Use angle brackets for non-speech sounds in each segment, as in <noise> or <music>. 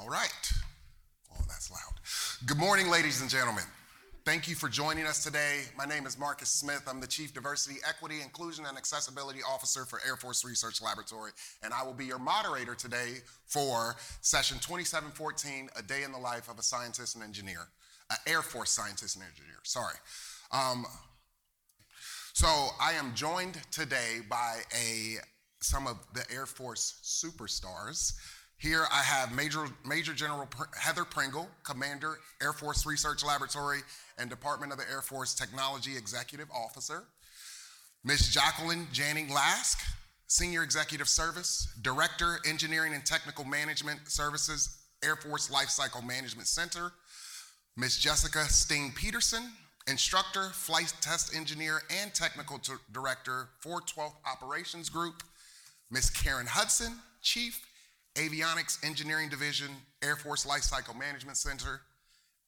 All right. Oh, that's loud. Good morning, ladies and gentlemen. Thank you for joining us today. My name is Marcus Smith. I'm the Chief Diversity, Equity, Inclusion, and Accessibility Officer for Air Force Research Laboratory, and I will be your moderator today for session 2714, A Day in the Life of a Scientist and Engineer, an Air Force Scientist and Engineer, sorry. Um, so I am joined today by a, some of the Air Force superstars. Here I have Major, Major General Heather Pringle, Commander, Air Force Research Laboratory and Department of the Air Force Technology Executive Officer. Ms. Jacqueline Janning Lask, Senior Executive Service, Director, Engineering and Technical Management Services, Air Force Lifecycle Management Center. Ms. Jessica Sting Peterson, Instructor, Flight Test Engineer, and Technical T- Director for 12th Operations Group. Ms. Karen Hudson, Chief, Avionics Engineering Division, Air Force Lifecycle Management Center,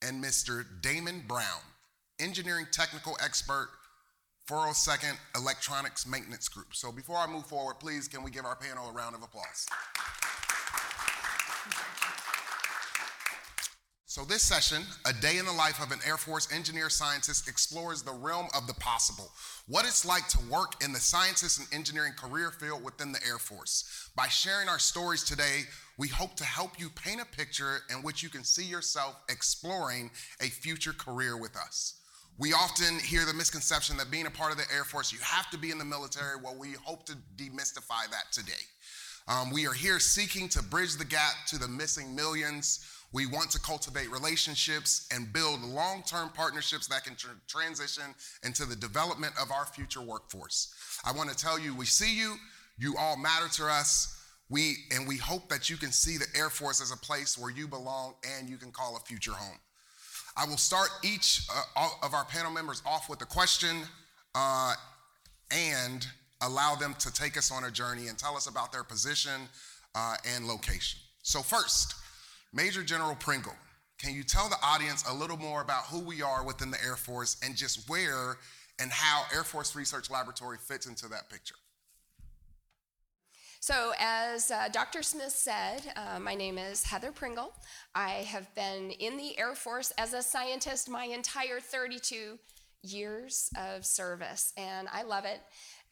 and Mr. Damon Brown, Engineering Technical Expert, 402nd Electronics Maintenance Group. So before I move forward, please can we give our panel a round of applause? So, this session, A Day in the Life of an Air Force Engineer Scientist, explores the realm of the possible, what it's like to work in the scientist and engineering career field within the Air Force. By sharing our stories today, we hope to help you paint a picture in which you can see yourself exploring a future career with us. We often hear the misconception that being a part of the Air Force, you have to be in the military. Well, we hope to demystify that today. Um, we are here seeking to bridge the gap to the missing millions we want to cultivate relationships and build long term partnerships that can tr- transition into the development of our future workforce. I want to tell you, we see you, you all matter to us. We, and we hope that you can see the Air Force as a place where you belong and you can call a future home. I will start each uh, of our panel members off with a question uh, and allow them to take us on a journey and tell us about their position uh, and location. So, first, Major General Pringle, can you tell the audience a little more about who we are within the Air Force and just where and how Air Force Research Laboratory fits into that picture? So, as uh, Dr. Smith said, uh, my name is Heather Pringle. I have been in the Air Force as a scientist my entire 32 years of service, and I love it.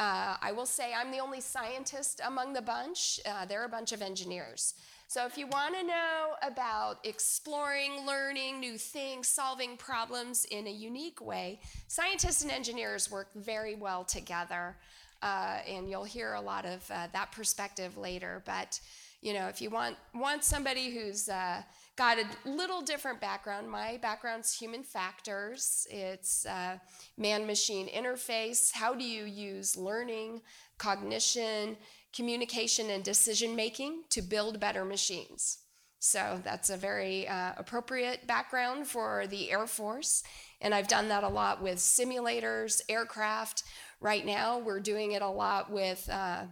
Uh, I will say I'm the only scientist among the bunch. Uh, they're a bunch of engineers. So, if you want to know about exploring, learning new things, solving problems in a unique way, scientists and engineers work very well together. Uh, and you'll hear a lot of uh, that perspective later. But you know, if you want want somebody who's uh, got a little different background, my background's human factors. It's uh, man-machine interface. How do you use learning, cognition, communication, and decision making to build better machines? So that's a very uh, appropriate background for the Air Force. And I've done that a lot with simulators, aircraft. Right now, we're doing it a lot with uh,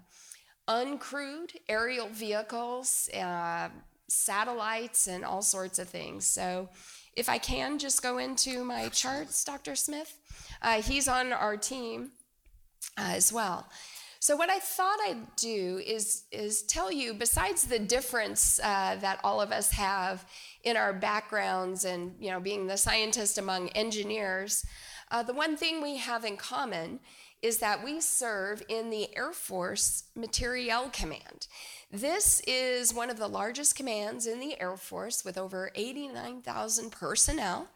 uncrewed aerial vehicles, uh, satellites, and all sorts of things. So, if I can just go into my charts, Dr. Smith, uh, he's on our team uh, as well. So, what I thought I'd do is, is tell you, besides the difference uh, that all of us have in our backgrounds and you know, being the scientist among engineers, uh, the one thing we have in common is that we serve in the Air Force Materiel Command. This is one of the largest commands in the Air Force with over 89,000 personnel,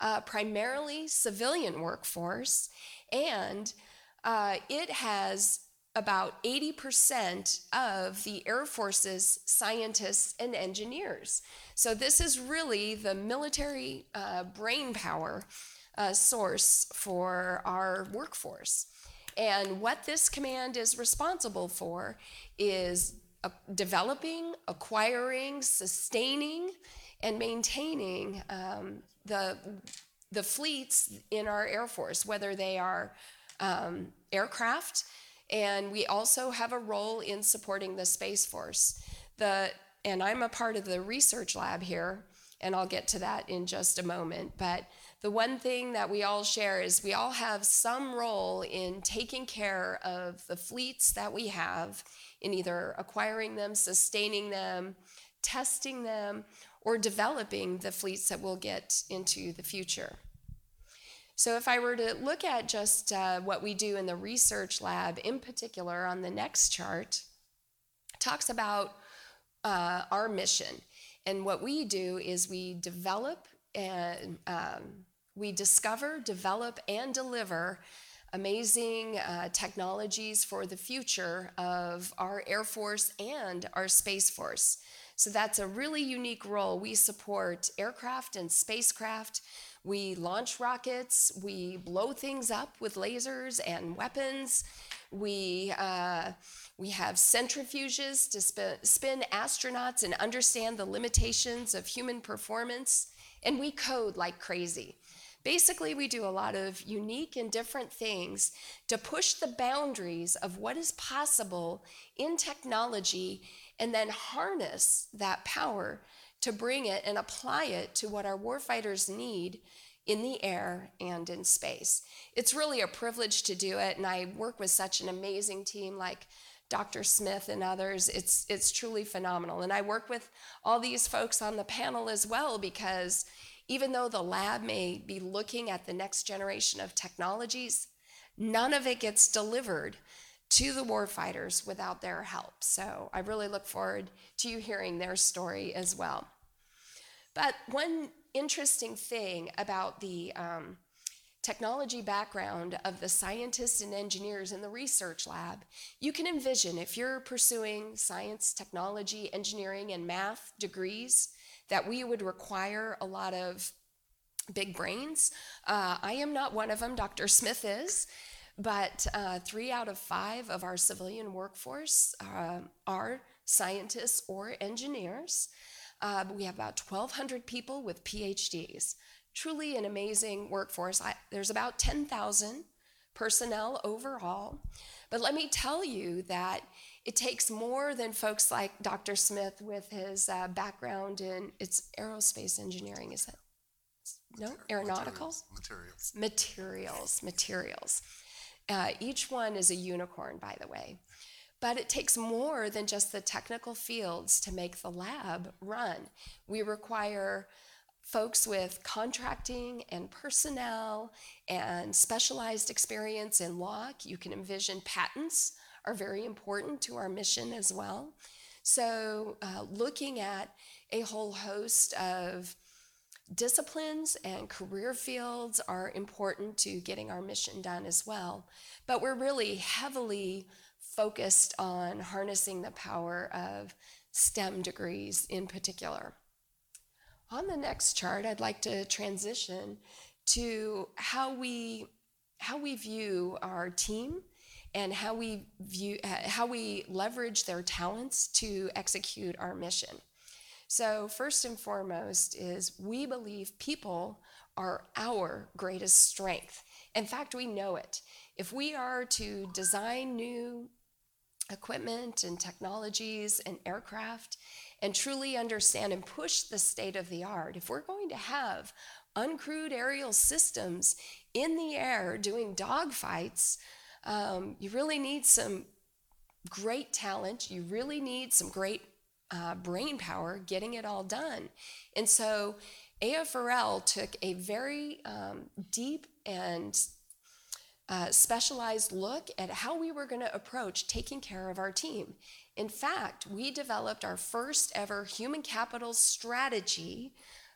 uh, primarily civilian workforce, and uh, it has about 80% of the Air Force's scientists and engineers. So, this is really the military uh, brain power uh, source for our workforce. And what this command is responsible for is uh, developing, acquiring, sustaining, and maintaining um, the, the fleets in our Air Force, whether they are um, aircraft, and we also have a role in supporting the Space Force. The, and I'm a part of the research lab here, and I'll get to that in just a moment. But the one thing that we all share is we all have some role in taking care of the fleets that we have, in either acquiring them, sustaining them, testing them, or developing the fleets that we'll get into the future. So, if I were to look at just uh, what we do in the research lab in particular on the next chart, talks about uh, our mission. And what we do is we develop and um, we discover, develop, and deliver amazing uh, technologies for the future of our Air Force and our Space Force. So that's a really unique role. We support aircraft and spacecraft. We launch rockets. We blow things up with lasers and weapons. We, uh, we have centrifuges to spin, spin astronauts and understand the limitations of human performance. And we code like crazy. Basically, we do a lot of unique and different things to push the boundaries of what is possible in technology and then harness that power to bring it and apply it to what our warfighters need in the air and in space. It's really a privilege to do it, and I work with such an amazing team like Dr. Smith and others. It's, it's truly phenomenal. And I work with all these folks on the panel as well because even though the lab may be looking at the next generation of technologies, none of it gets delivered to the warfighters without their help. So I really look forward to you hearing their story as well. But one interesting thing about the um, technology background of the scientists and engineers in the research lab, you can envision if you're pursuing science, technology, engineering, and math degrees, that we would require a lot of big brains. Uh, I am not one of them, Dr. Smith is, but uh, three out of five of our civilian workforce uh, are scientists or engineers. Uh, we have about 1,200 people with PhDs. Truly an amazing workforce. I, there's about 10,000 personnel overall. But let me tell you that it takes more than folks like Dr. Smith with his uh, background in it's aerospace engineering, is it? No, aeronautical materials. materials, materials. Uh, each one is a unicorn, by the way. But it takes more than just the technical fields to make the lab run. We require folks with contracting and personnel and specialized experience in law. You can envision patents are very important to our mission as well. So, uh, looking at a whole host of disciplines and career fields are important to getting our mission done as well. But we're really heavily focused on harnessing the power of STEM degrees in particular. On the next chart, I'd like to transition to how we, how we view our team and how we view how we leverage their talents to execute our mission. So first and foremost is we believe people are our greatest strength. In fact, we know it. If we are to design new equipment and technologies and aircraft and truly understand and push the state of the art, if we're going to have uncrewed aerial systems in the air doing dogfights, um, you really need some great talent. You really need some great uh, brain power getting it all done. And so AFRL took a very um, deep and uh, specialized look at how we were going to approach taking care of our team. In fact, we developed our first ever human capital strategy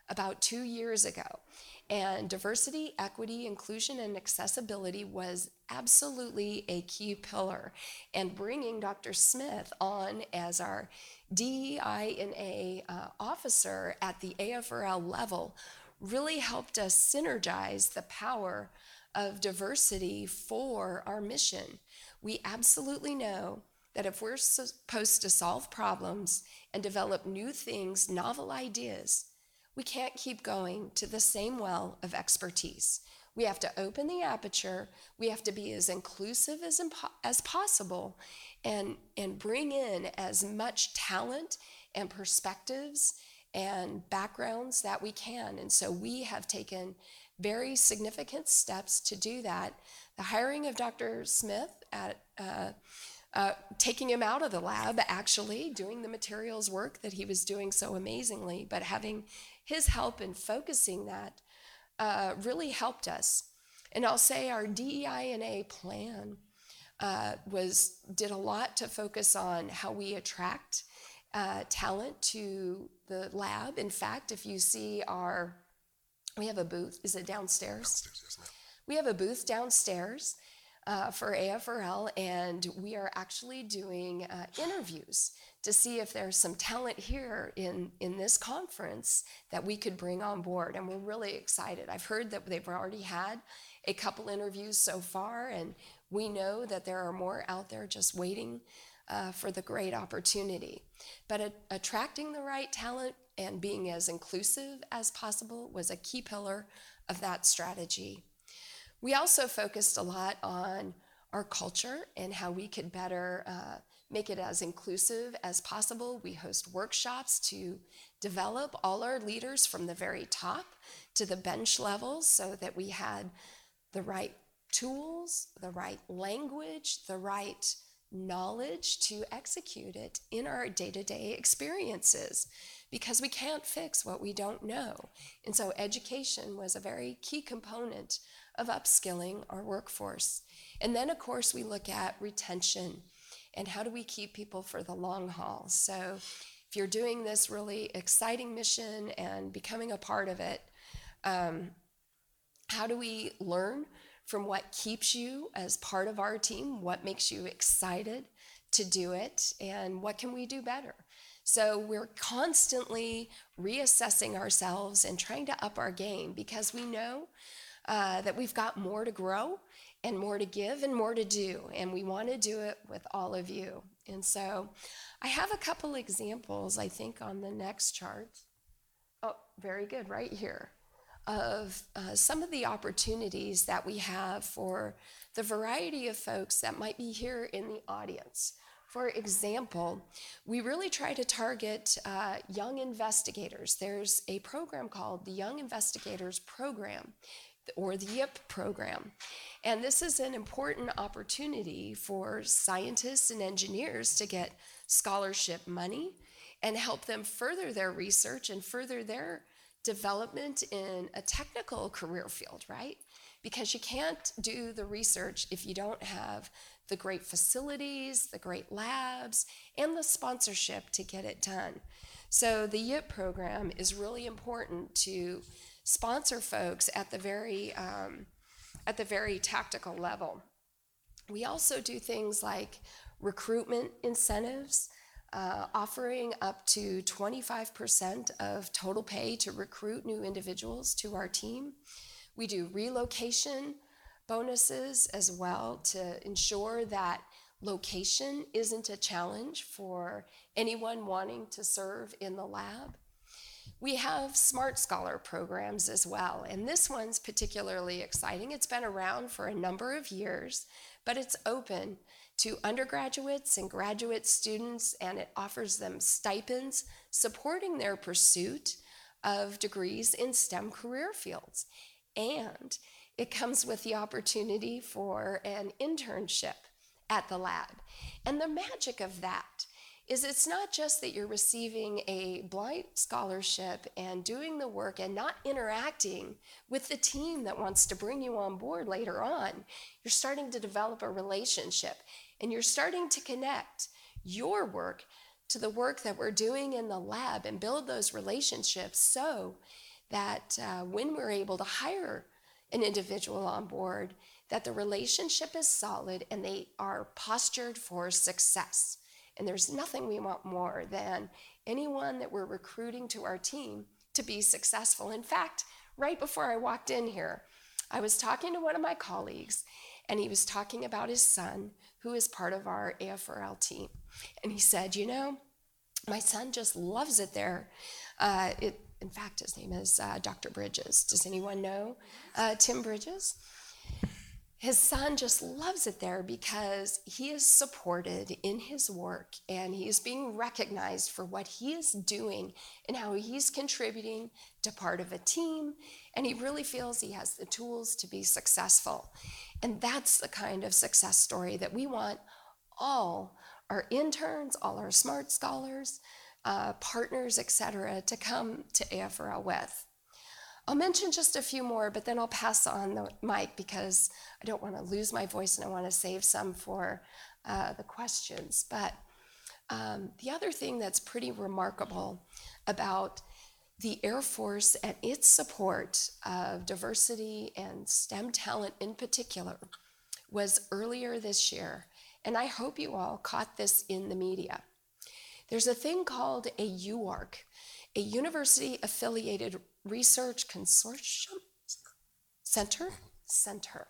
about two years ago. And diversity, equity, inclusion, and accessibility was absolutely a key pillar. And bringing Dr. Smith on as our DEI uh, officer at the AFRL level really helped us synergize the power of diversity for our mission. We absolutely know that if we're supposed to solve problems and develop new things, novel ideas, we can't keep going to the same well of expertise. We have to open the aperture. We have to be as inclusive as, impo- as possible and, and bring in as much talent and perspectives and backgrounds that we can. And so we have taken very significant steps to do that. The hiring of Dr. Smith at, uh, uh, taking him out of the lab, actually, doing the materials work that he was doing so amazingly, but having his help in focusing that uh, really helped us. And I'll say our DEI&A plan uh, was did a lot to focus on how we attract uh, talent to the lab. In fact, if you see our, we have a booth. Is it downstairs? Downstairs, yes, ma'am. We have a booth downstairs uh, for AFRL, and we are actually doing uh, interviews to see if there's some talent here in, in this conference that we could bring on board. And we're really excited. I've heard that they've already had a couple interviews so far, and we know that there are more out there just waiting uh, for the great opportunity. But a- attracting the right talent and being as inclusive as possible was a key pillar of that strategy. We also focused a lot on our culture and how we could better uh, make it as inclusive as possible. We host workshops to develop all our leaders from the very top to the bench levels so that we had the right tools, the right language, the right knowledge to execute it in our day to day experiences because we can't fix what we don't know. And so, education was a very key component of upskilling our workforce. And then, of course, we look at retention and how do we keep people for the long haul. So, if you're doing this really exciting mission and becoming a part of it, um, how do we learn from what keeps you as part of our team? What makes you excited to do it? And what can we do better? So we're constantly reassessing ourselves and trying to up our game because we know uh, that we've got more to grow and more to give and more to do. And we want to do it with all of you. And so I have a couple examples, I think, on the next chart. Oh, very good, right here of uh, some of the opportunities that we have for the variety of folks that might be here in the audience. For example, we really try to target uh, young investigators. There's a program called the Young Investigators Program or the YIP program. And this is an important opportunity for scientists and engineers to get scholarship money and help them further their research and further their development in a technical career field, right? Because you can't do the research if you don't have the great facilities, the great labs, and the sponsorship to get it done. So the YIP program is really important to sponsor folks at the very um, at the very tactical level. We also do things like recruitment incentives uh, offering up to 25% of total pay to recruit new individuals to our team. We do relocation bonuses as well to ensure that location isn't a challenge for anyone wanting to serve in the lab. We have Smart Scholar programs as well, and this one's particularly exciting. It's been around for a number of years, but it's open to undergraduates and graduate students, and it offers them stipends supporting their pursuit of degrees in STEM career fields. And it comes with the opportunity for an internship at the lab. And the magic of that is it's not just that you're receiving a blind scholarship and doing the work and not interacting with the team that wants to bring you on board later on. You're starting to develop a relationship and you're starting to connect your work to the work that we're doing in the lab and build those relationships so that uh, when we're able to hire an individual on board, that the relationship is solid and they are postured for success. And there's nothing we want more than anyone that we're recruiting to our team to be successful. In fact, right before I walked in here, I was talking to one of my colleagues, and he was talking about his son, who is part of our AFRL team. And he said, You know, my son just loves it there. Uh, it, in fact, his name is uh, Dr. Bridges. Does anyone know uh, Tim Bridges? His son just loves it there because he is supported in his work and he is being recognized for what he is doing and how he's contributing to part of a team. And he really feels he has the tools to be successful. And that's the kind of success story that we want all our interns, all our smart scholars, uh, partners, etc., to come to AFRL with. I'll mention just a few more, but then I'll pass on the mic because I don't want to lose my voice and I want to save some for uh, the questions. But um, the other thing that's pretty remarkable about the Air Force and its support of diversity and STEM talent in particular was earlier this year, and I hope you all caught this in the media. There's a thing called a UARC, a university affiliated research consortium center center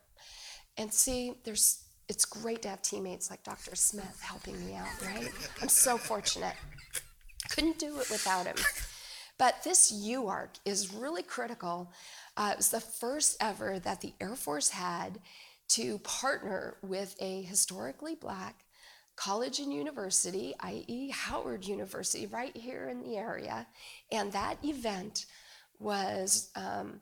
and see there's it's great to have teammates like dr smith helping me out right i'm so fortunate couldn't do it without him but this uarc is really critical uh, it was the first ever that the air force had to partner with a historically black college and university, i.e., Howard University, right here in the area. And that event was, um,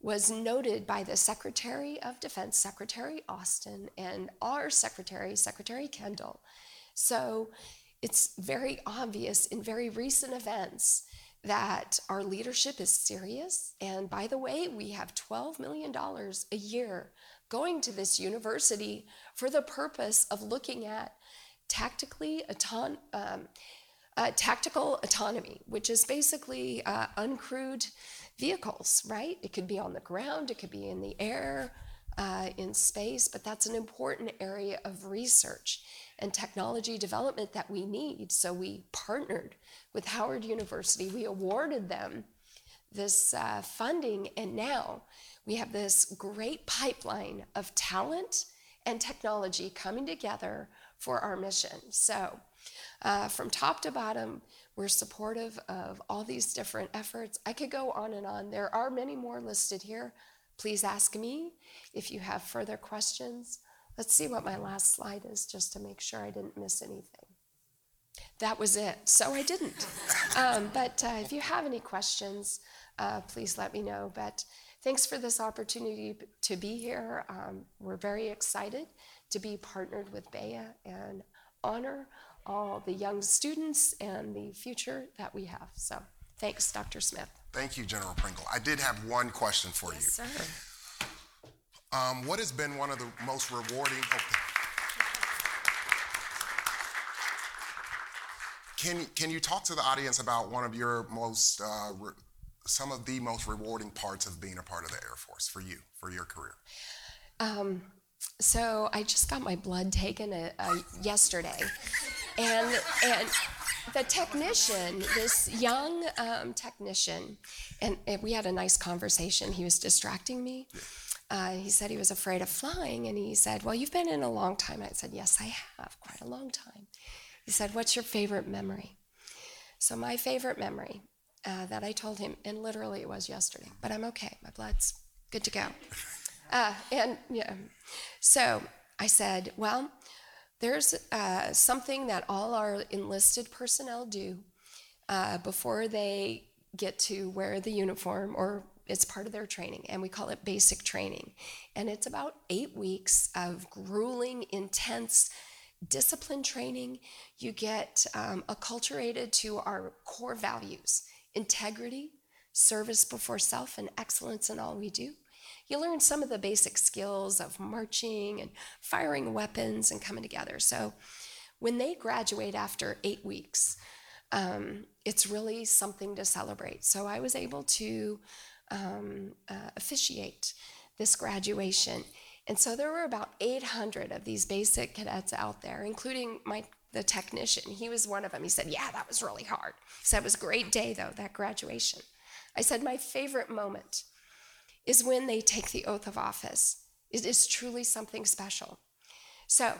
was noted by the Secretary of Defense, Secretary Austin, and our Secretary, Secretary Kendall. So it's very obvious in very recent events that our leadership is serious. And by the way, we have $12 million a year going to this university for the purpose of looking at tactically auton- um, uh, tactical autonomy, which is basically uh, uncrewed vehicles, right? It could be on the ground, it could be in the air, uh, in space, but that's an important area of research and technology development that we need. So we partnered with Howard University, we awarded them this uh, funding, and now we have this great pipeline of talent and technology coming together for our mission. So, uh, from top to bottom, we're supportive of all these different efforts. I could go on and on. There are many more listed here. Please ask me if you have further questions. Let's see what my last slide is just to make sure I didn't miss anything. That was it. So I didn't. <laughs> Um, but uh, if you have any questions, uh, please let me know. But thanks for this opportunity to be here. Um, we're very excited to be partnered with BEYA and honor all the young students and the future that we have. So thanks, Dr. Smith. Thank you, General Pringle. I did have one question for you. Yes, sir. Um, what has been one of the most rewarding? oh, can can you talk to the audience about one of your most uh, re- some of the most rewarding parts of being a part of the Air Force for you for your career? Um, so I just got my blood taken uh, uh, yesterday, and and the technician, this young um, technician, and, and we had a nice conversation. He was distracting me. Uh, he said he was afraid of flying, and he said, "Well, you've been in a long time." I said, "Yes, I have, quite a long time." He said, "What's your favorite memory?" So my favorite memory uh, that I told him, and literally it was yesterday, but I'm okay. My blood's good to go. Uh, and yeah, so I said, well, there's uh, something that all our enlisted personnel do uh, before they get to wear the uniform or it's part of their training and we call it basic training. And it's about eight weeks of grueling intense discipline training. You get um, acculturated to our core values integrity service before self and excellence in all we do you learn some of the basic skills of marching and firing weapons and coming together. So when they graduate after eight weeks, um, it's really something to celebrate. So I was able to um, uh, officiate this graduation. And so there were about 800 of these basic cadets out there, including my the technician. He was one of them. He said, "Yeah, that was really hard." He said it was a great day though, that graduation. I said my favorite moment is when they take the oath of office. It is truly something special. So,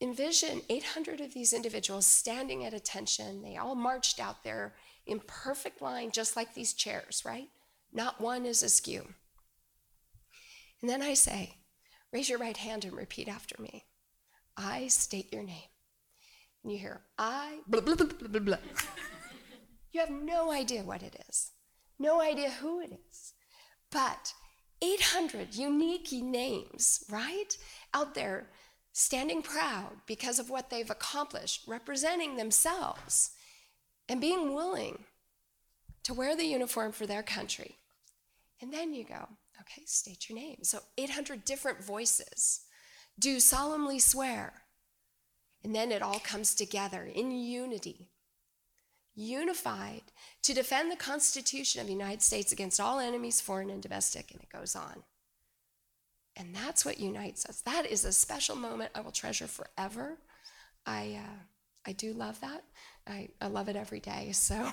envision 800 of these individuals standing at attention. They all marched out there in perfect line, just like these chairs, right? Not one is askew. And then I say, raise your right hand and repeat after me. I state your name. And you hear, I, blah, blah, blah, blah, blah, blah. You have no idea what it is, no idea who it is. But 800 unique names, right? Out there standing proud because of what they've accomplished, representing themselves, and being willing to wear the uniform for their country. And then you go, okay, state your name. So 800 different voices do solemnly swear. And then it all comes together in unity, unified to defend the Constitution of the United States against all enemies, foreign and domestic. And it goes on. And that's what unites us. That is a special moment I will treasure forever. I, uh, I do love that. I, I love it every day. So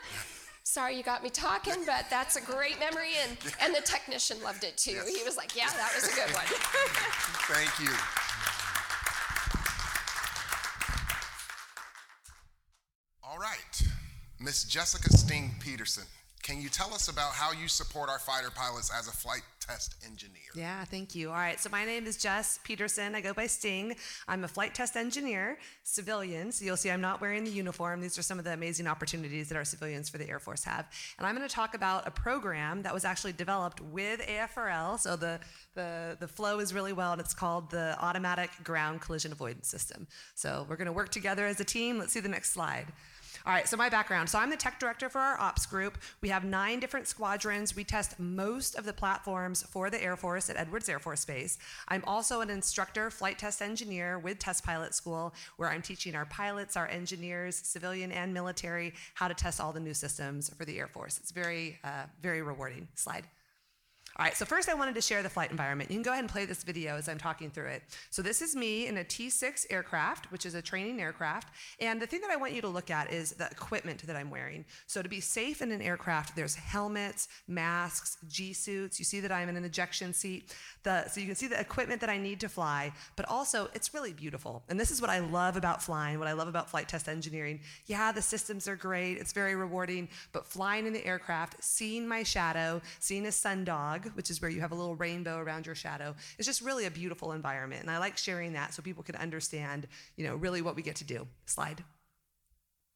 <laughs> sorry you got me talking, but that's a great memory. And, and the technician loved it too. Yes. He was like, yeah, that was a good one. <laughs> Thank you. All right, Miss Jessica Sting Peterson. Can you tell us about how you support our fighter pilots as a flight test engineer? Yeah, thank you. All right, so my name is Jess Peterson. I go by Sting. I'm a flight test engineer, civilian. So you'll see I'm not wearing the uniform. These are some of the amazing opportunities that our civilians for the Air Force have. And I'm going to talk about a program that was actually developed with AFRL. So the, the, the flow is really well, and it's called the Automatic Ground Collision Avoidance System. So we're going to work together as a team. Let's see the next slide. All right, so my background. So I'm the tech director for our ops group. We have nine different squadrons. We test most of the platforms for the Air Force at Edwards Air Force Base. I'm also an instructor, flight test engineer with Test Pilot School, where I'm teaching our pilots, our engineers, civilian and military, how to test all the new systems for the Air Force. It's very, uh, very rewarding. Slide. All right, so first I wanted to share the flight environment. You can go ahead and play this video as I'm talking through it. So this is me in a T6 aircraft, which is a training aircraft. And the thing that I want you to look at is the equipment that I'm wearing. So to be safe in an aircraft, there's helmets, masks, G-suits. You see that I'm in an ejection seat. The, so you can see the equipment that I need to fly, but also it's really beautiful. And this is what I love about flying, what I love about flight test engineering. Yeah, the systems are great, it's very rewarding, but flying in the aircraft, seeing my shadow, seeing a which is where you have a little rainbow around your shadow. It's just really a beautiful environment. And I like sharing that so people can understand, you know, really what we get to do. Slide.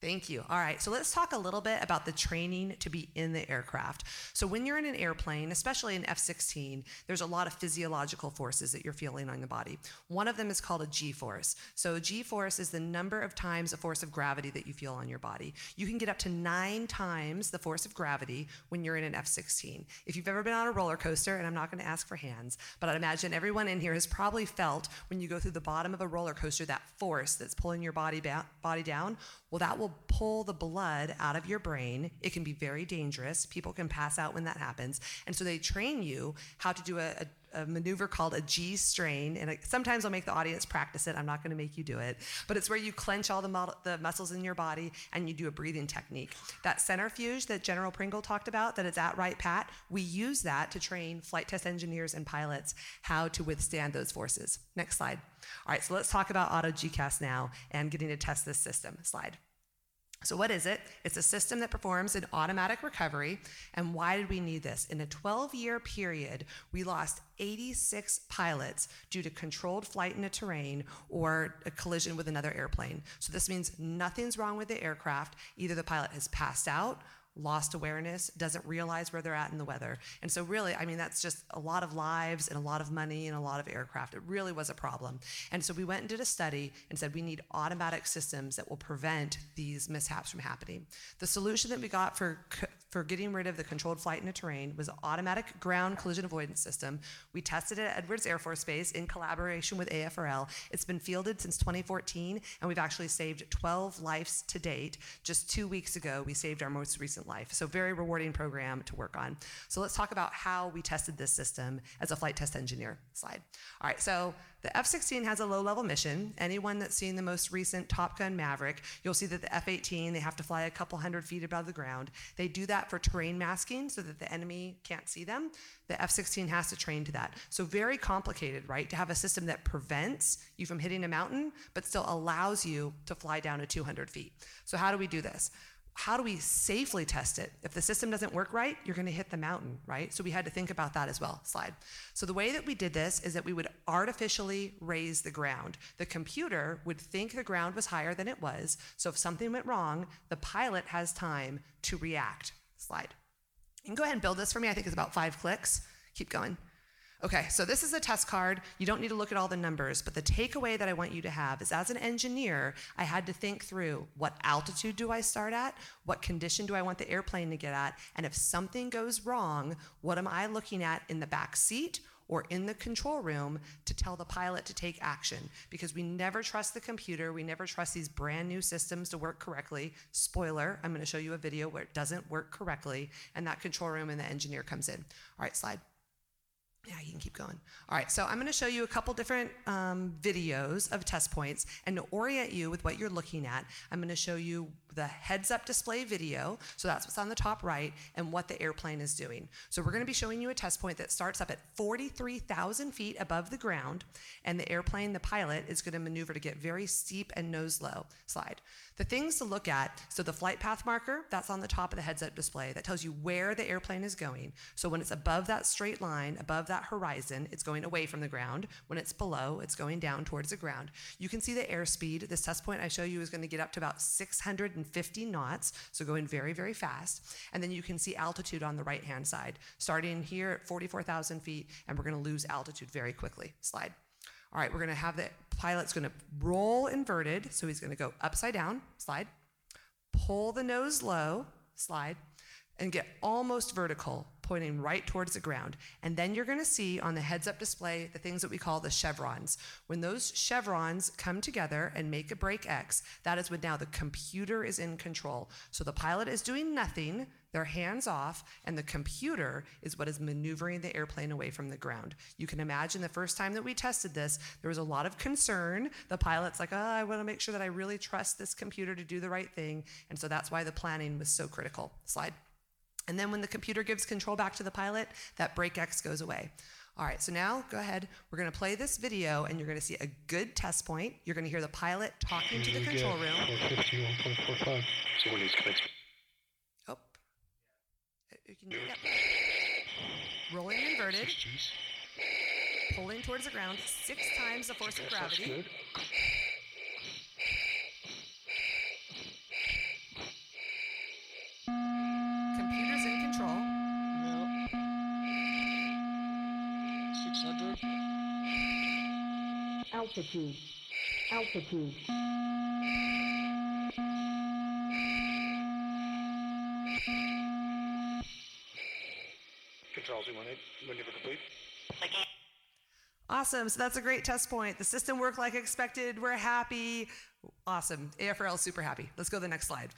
Thank you. All right, so let's talk a little bit about the training to be in the aircraft. So, when you're in an airplane, especially an F 16, there's a lot of physiological forces that you're feeling on the body. One of them is called a G force. So, a G force is the number of times a force of gravity that you feel on your body. You can get up to nine times the force of gravity when you're in an F 16. If you've ever been on a roller coaster, and I'm not going to ask for hands, but I'd imagine everyone in here has probably felt when you go through the bottom of a roller coaster that force that's pulling your body, ba- body down. Well, that will pull the blood out of your brain. It can be very dangerous. People can pass out when that happens. And so they train you how to do a, a, a maneuver called a G strain. And sometimes I'll make the audience practice it. I'm not going to make you do it. But it's where you clench all the, mo- the muscles in your body and you do a breathing technique. That centrifuge that General Pringle talked about, that it's at Wright-Patt, we use that to train flight test engineers and pilots how to withstand those forces. Next slide. All right, so let's talk about Auto GCAS now and getting to test this system. Slide. So, what is it? It's a system that performs an automatic recovery. And why did we need this? In a 12 year period, we lost 86 pilots due to controlled flight in a terrain or a collision with another airplane. So, this means nothing's wrong with the aircraft. Either the pilot has passed out, lost awareness, doesn't realize where they're at in the weather. And so, really, I mean, that's just a lot of lives and a lot of money and a lot of aircraft. It really was a problem. And so, we went and did a study and said we need automatic systems that will prevent these mishaps from happening. The solution that we got for for getting rid of the controlled flight in a terrain was an automatic ground collision avoidance system. We tested it at Edwards Air Force Base in collaboration with AFRL. It's been fielded since 2014, and we've actually saved 12 lives to date. Just two weeks ago, we saved our most recent life. So, very rewarding program to work on. So, let's talk about how we tested this system as a flight test engineer. Slide. All right, so the F 16 has a low level mission. Anyone that's seen the most recent Top Gun Maverick, you'll see that the F 18, they have to fly a couple hundred feet above the ground. They do that for terrain masking so that the enemy can't see them. The F 16 has to train to that. So, very complicated, right? To have a system that prevents you from hitting a mountain, but still allows you to fly down to 200 feet. So, how do we do this? How do we safely test it? If the system doesn't work right, you're going to hit the mountain, right? So we had to think about that as well. Slide. So the way that we did this is that we would artificially raise the ground. The computer would think the ground was higher than it was. So if something went wrong, the pilot has time to react. Slide. You can go ahead and build this for me. I think it's about five clicks. Keep going. Okay, so this is a test card. You don't need to look at all the numbers, but the takeaway that I want you to have is as an engineer, I had to think through what altitude do I start at? What condition do I want the airplane to get at? And if something goes wrong, what am I looking at in the back seat or in the control room to tell the pilot to take action? Because we never trust the computer, we never trust these brand new systems to work correctly. Spoiler, I'm going to show you a video where it doesn't work correctly, and that control room and the engineer comes in. All right, slide. Yeah, you can keep going. All right, so I'm going to show you a couple different um, videos of test points, and to orient you with what you're looking at, I'm going to show you the heads-up display video. So that's what's on the top right, and what the airplane is doing. So we're going to be showing you a test point that starts up at 43,000 feet above the ground, and the airplane, the pilot, is going to maneuver to get very steep and nose low. Slide. The things to look at, so the flight path marker, that's on the top of the heads-up display. That tells you where the airplane is going. So when it's above that straight line, above that horizon, it's going away from the ground. When it's below, it's going down towards the ground. You can see the airspeed. This test point I show you is going to get up to about 650 knots, so going very, very fast. And then you can see altitude on the right-hand side, starting here at 44,000 feet, and we're going to lose altitude very quickly. Slide. All right, we're going to have the pilot's going to roll inverted, so he's going to go upside down, slide, pull the nose low, slide, and get almost vertical, pointing right towards the ground. And then you're going to see on the heads up display the things that we call the chevrons. When those chevrons come together and make a break X, that is when now the computer is in control. So the pilot is doing nothing, they're hands off, and the computer is what is maneuvering the airplane away from the ground. You can imagine the first time that we tested this, there was a lot of concern. The pilot's like, oh, I want to make sure that I really trust this computer to do the right thing. And so that's why the planning was so critical. Slide. And then when the computer gives control back to the pilot, that break X goes away. All right, so now go ahead. We're going to play this video and you're going to see a good test point. You're going to hear the pilot talking to the control room. 451.45. So when. Oh. You can do that. Rolling inverted, pulling towards the ground six times the force of Yes, that's gravity. good. Computer's in control. No. 600. Altitude, altitude, Control Z18. Maneuver complete. Awesome. So that's a great test point. The system worked like expected. We're happy. Awesome. AFRL super happy. Let's go to the next slide.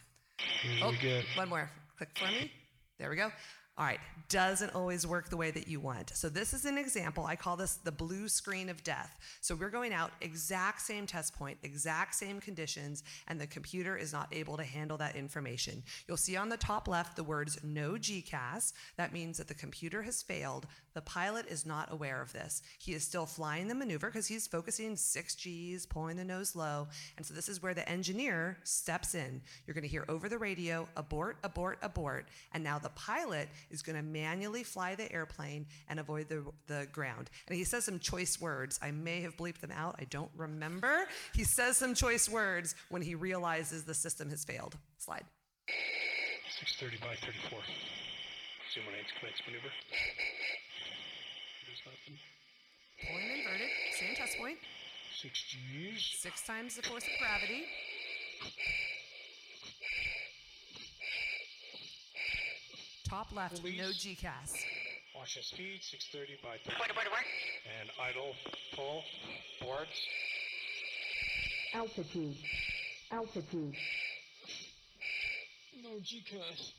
Here's Oh, what we get. one more. Click for me. There we go. All right. Doesn't always work the way that you want. So this is an example. I call this the blue screen of death. So we're going out exact same test point, exact same conditions, and the computer is not able to handle that information. You'll see on the top left the words no GCAS. That means that the computer has failed. The pilot is not aware of this. He is still flying the maneuver because he's focusing six G's, pulling the nose low. And so this is where the engineer steps in. You're going to hear over the radio, abort, abort, abort. And now the pilot is going to manually fly the airplane and avoid the, the ground. And he says some choice words. I may have bleeped them out. I don't remember. He says some choice words when he realizes the system has failed. Slide. 630 by 34. Z18 commence maneuver. There's nothing. Pulling inverted, same test point. 6 G's. Six times the force of gravity. Top left, no Police. GCAS. Watch that speed. 630 by 34. And idle. Pull. Boards. altitude, altitude, No GCAS.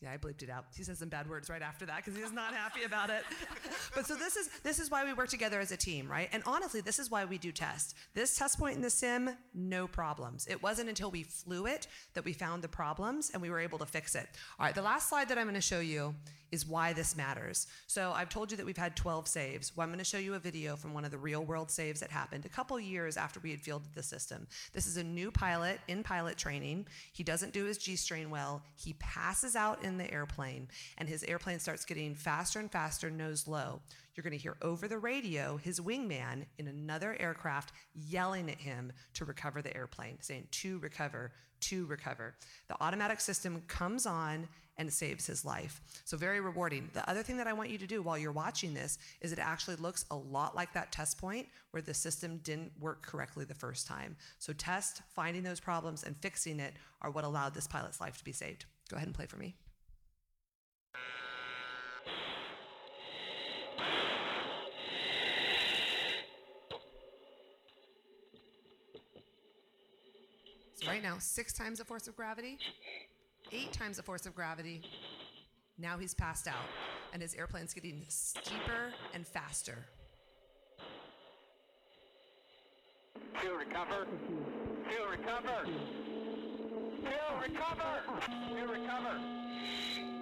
Yeah, I bleeped it out. He says some bad words right after that because he's not happy about it. <laughs> but so this is this is why we work together as a team, right? And honestly, this is why we do tests. This test point in the sim, no problems. It wasn't until we flew it that we found the problems and we were able to fix it. All right, the last slide that I'm going to show you is why this matters. So I've told you that we've had 12 saves. Well, I'm going to show you a video from one of the real world saves that happened a couple years after we had fielded the system. This is a new pilot in pilot training. He doesn't do his G strain well. He passes out in the airplane and his airplane starts getting faster and faster, nose low, you're going to hear over the radio his wingman in another aircraft yelling at him to recover the airplane, saying, to recover, to recover. The automatic system comes on and saves his life. So, very rewarding. The other thing that I want you to do while you're watching this is it actually looks a lot like that test point where the system didn't work correctly the first time. So, test, finding those problems, and fixing it are what allowed this pilot's life to be saved. Go ahead and play for me. So right now, six times the force of gravity, eight times the force of gravity. Now he's passed out, and his airplane's getting steeper and faster. Fuel recover. Fuel recover. Fuel recover. Fuel recover.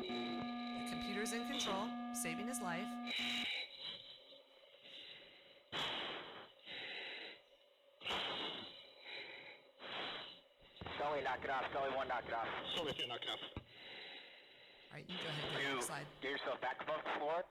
The computer's in control, saving his life. Sully, knock it off. Sully, one, knock it off. Sully, two, knock it off. All right, you go ahead and go You slide. get yourself back above the floor.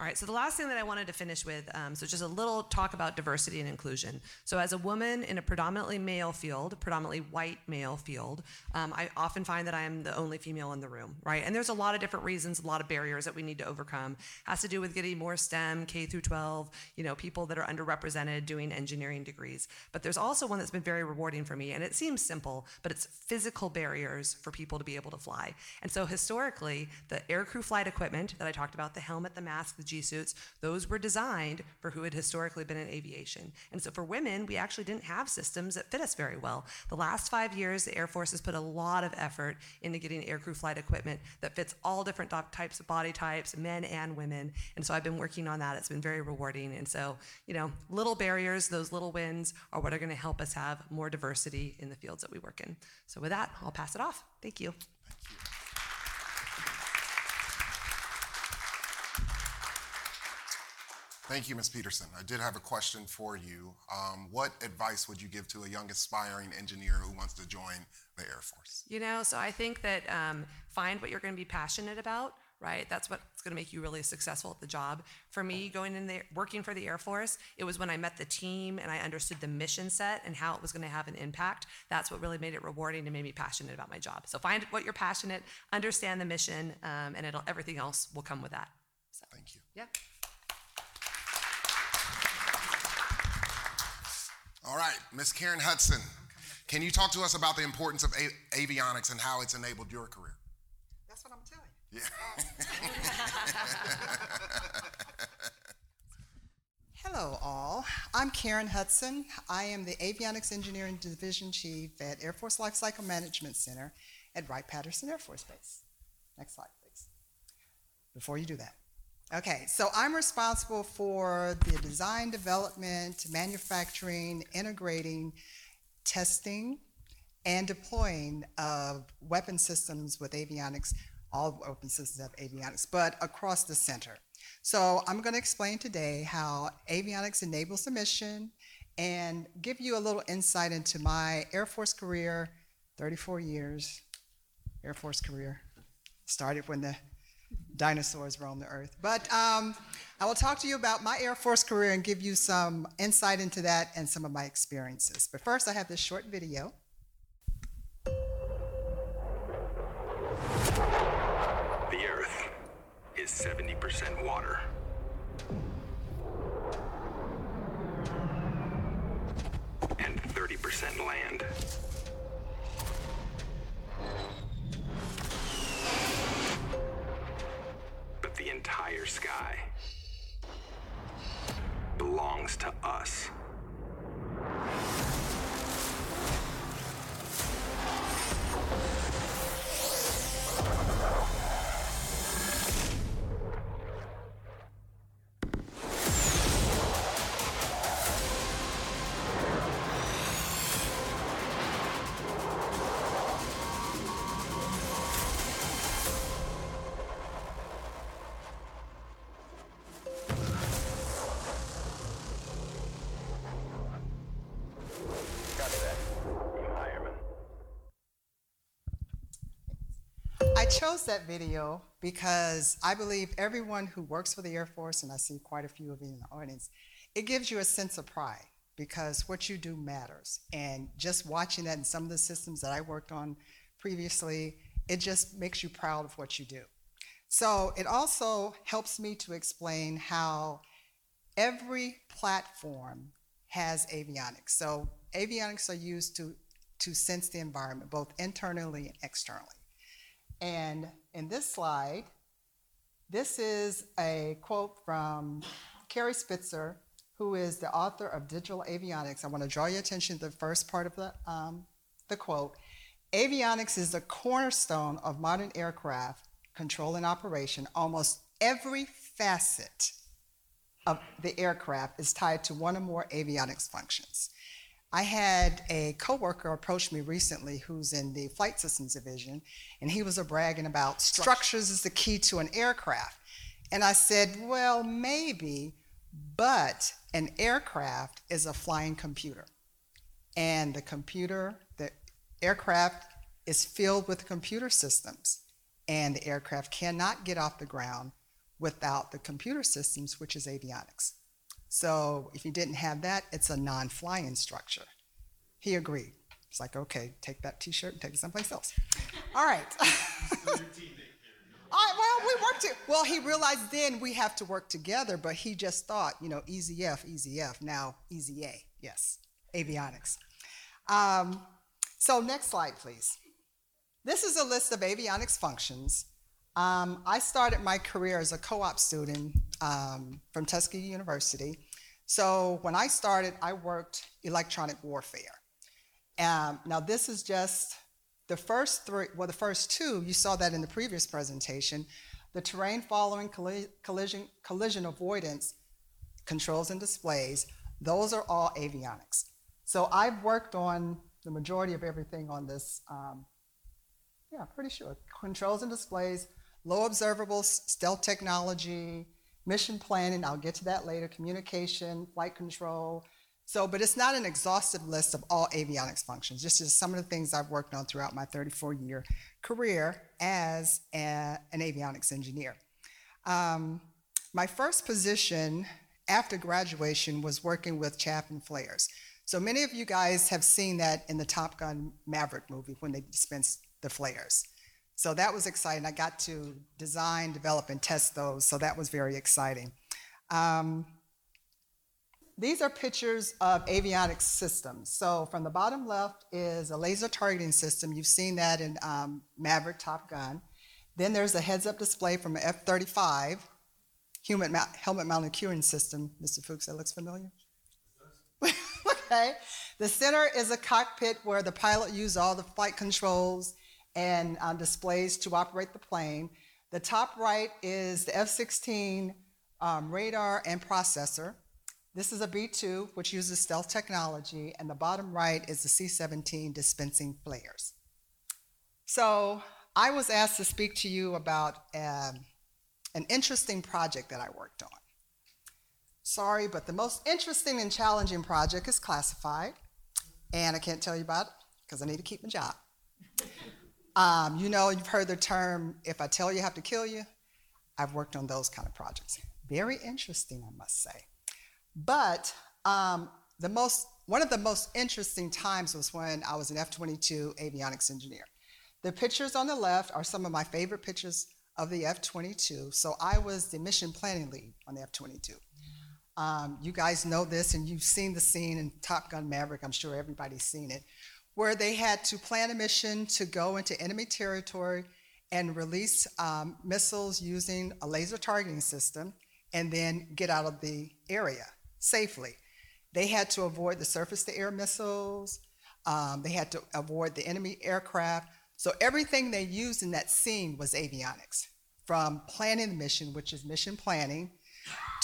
All right, so the last thing that I wanted to finish with, um, so just a little talk about diversity and inclusion. So, as a woman in a predominantly male field, predominantly white male field, um, I often find that I am the only female in the room, right? And there's a lot of different reasons, a lot of barriers that we need to overcome. Has to do with getting more STEM, K through 12, you know, people that are underrepresented doing engineering degrees. But there's also one that's been very rewarding for me, and it seems simple, but it's physical barriers for people to be able to fly. And so, historically, the aircrew flight equipment that I talked about, the helmet, the mask, the G suits, those were designed for who had historically been in aviation. And so for women, we actually didn't have systems that fit us very well. The last five years, the Air Force has put a lot of effort into getting aircrew flight equipment that fits all different types of body types, men and women. And so I've been working on that. It's been very rewarding. And so, you know, little barriers, those little wins are what are going to help us have more diversity in the fields that we work in. So with that, I'll pass it off. Thank you. Thank you, Ms. Peterson. I did have a question for you. Um, what advice would you give to a young aspiring engineer who wants to join the Air Force? You know, so I think that um, find what you're going to be passionate about, right? That's what's going to make you really successful at the job. For me, going in there, working for the Air Force, it was when I met the team and I understood the mission set and how it was going to have an impact. That's what really made it rewarding and made me passionate about my job. So find what you're passionate, understand the mission, um, and it'll, everything else will come with that. So, Thank you. yeah. All right, Ms. Karen Hudson, can you talk to us about the importance of a- avionics and how it's enabled your career? That's what I'm telling you. Yeah. <laughs> Hello, all. I'm Karen Hudson. I am the Avionics Engineering Division Chief at Air Force Lifecycle Management Center at Wright Patterson Air Force Base. Next slide, please. Before you do that. Okay, so I'm responsible for the design, development, manufacturing, integrating, testing, and deploying of weapon systems with avionics, all weapon systems have avionics, but across the center. So I'm going to explain today how avionics enables the mission and give you a little insight into my Air Force career, 34 years, Air Force career. Started when the dinosaurs roamed the earth. But um, I will talk to you about my Air Force career and give you some insight into that and some of my experiences. But first, I have this short video. The Earth is 70% water. Sky chose that video because I believe everyone who works for the Air Force, and I see quite a few of you in the audience, it gives you a sense of pride because what you do matters. And just watching that in some of the systems that I worked on previously, it just makes you proud of what you do. So it also helps me to explain how every platform has avionics. So avionics are used to, to sense the environment, both internally and externally. And in this slide, this is a quote from Cary Spitzer, who is the author of Digital Avionics. I want to draw your attention to the first part of the, um, the quote. Avionics is the cornerstone of modern aircraft control and operation. Almost every facet of the aircraft is tied to one or more avionics functions. I had a coworker approach me recently who's in the flight systems division, and he was a bragging about structures is the key to an aircraft. And I said, well, maybe, but an aircraft is a flying computer. And the computer, the aircraft is filled with computer systems, and the aircraft cannot get off the ground without the computer systems, which is avionics. So if you didn't have that, it's a non flying structure. He agreed. It's like, okay, take that t shirt and take it someplace else. All right. <laughs> <laughs> All right, well, we worked it. Well, he realized then we have to work together, but he just thought, you know, easy F, easy F, now easy A. Yes, avionics. Um, so, next slide, please. This is a list of avionics functions. Um, I started my career as a co op student um, from Tuskegee University. So, when I started, I worked electronic warfare. Um, now, this is just the first three, well, the first two, you saw that in the previous presentation. The terrain following colli- collision, collision avoidance controls and displays, those are all avionics. So I've worked on the majority of everything on this, um, yeah, pretty sure. Controls and displays, low observables, stealth technology, mission planning, I'll get to that later, communication, flight control, so, but it's not an exhaustive list of all avionics functions. Just some of the things I've worked on throughout my 34 year career as a, an avionics engineer. Um, my first position after graduation was working with chaff and flares. So many of you guys have seen that in the Top Gun Maverick movie when they dispense the flares. So that was exciting. I got to design, develop, and test those. So that was very exciting. Um, these are pictures of avionics systems. So from the bottom left is a laser targeting system. You've seen that in um, Maverick Top Gun. Then there's a heads-up display from an F-35 human ma- helmet mounted cueing system. Mr. Fuchs, that looks familiar? <laughs> okay. The center is a cockpit where the pilot uses all the flight controls and um, displays to operate the plane. The top right is the F-16 um, radar and processor. This is a B2, which uses stealth technology, and the bottom right is the C 17 dispensing flares. So, I was asked to speak to you about um, an interesting project that I worked on. Sorry, but the most interesting and challenging project is classified, and I can't tell you about it because I need to keep my job. Um, you know, you've heard the term, if I tell you, I have to kill you. I've worked on those kind of projects. Very interesting, I must say. But um, the most, one of the most interesting times was when I was an F 22 avionics engineer. The pictures on the left are some of my favorite pictures of the F 22. So I was the mission planning lead on the F 22. Um, you guys know this, and you've seen the scene in Top Gun Maverick. I'm sure everybody's seen it, where they had to plan a mission to go into enemy territory and release um, missiles using a laser targeting system and then get out of the area safely. They had to avoid the surface to air missiles, um, they had to avoid the enemy aircraft. So everything they used in that scene was avionics from planning the mission, which is mission planning,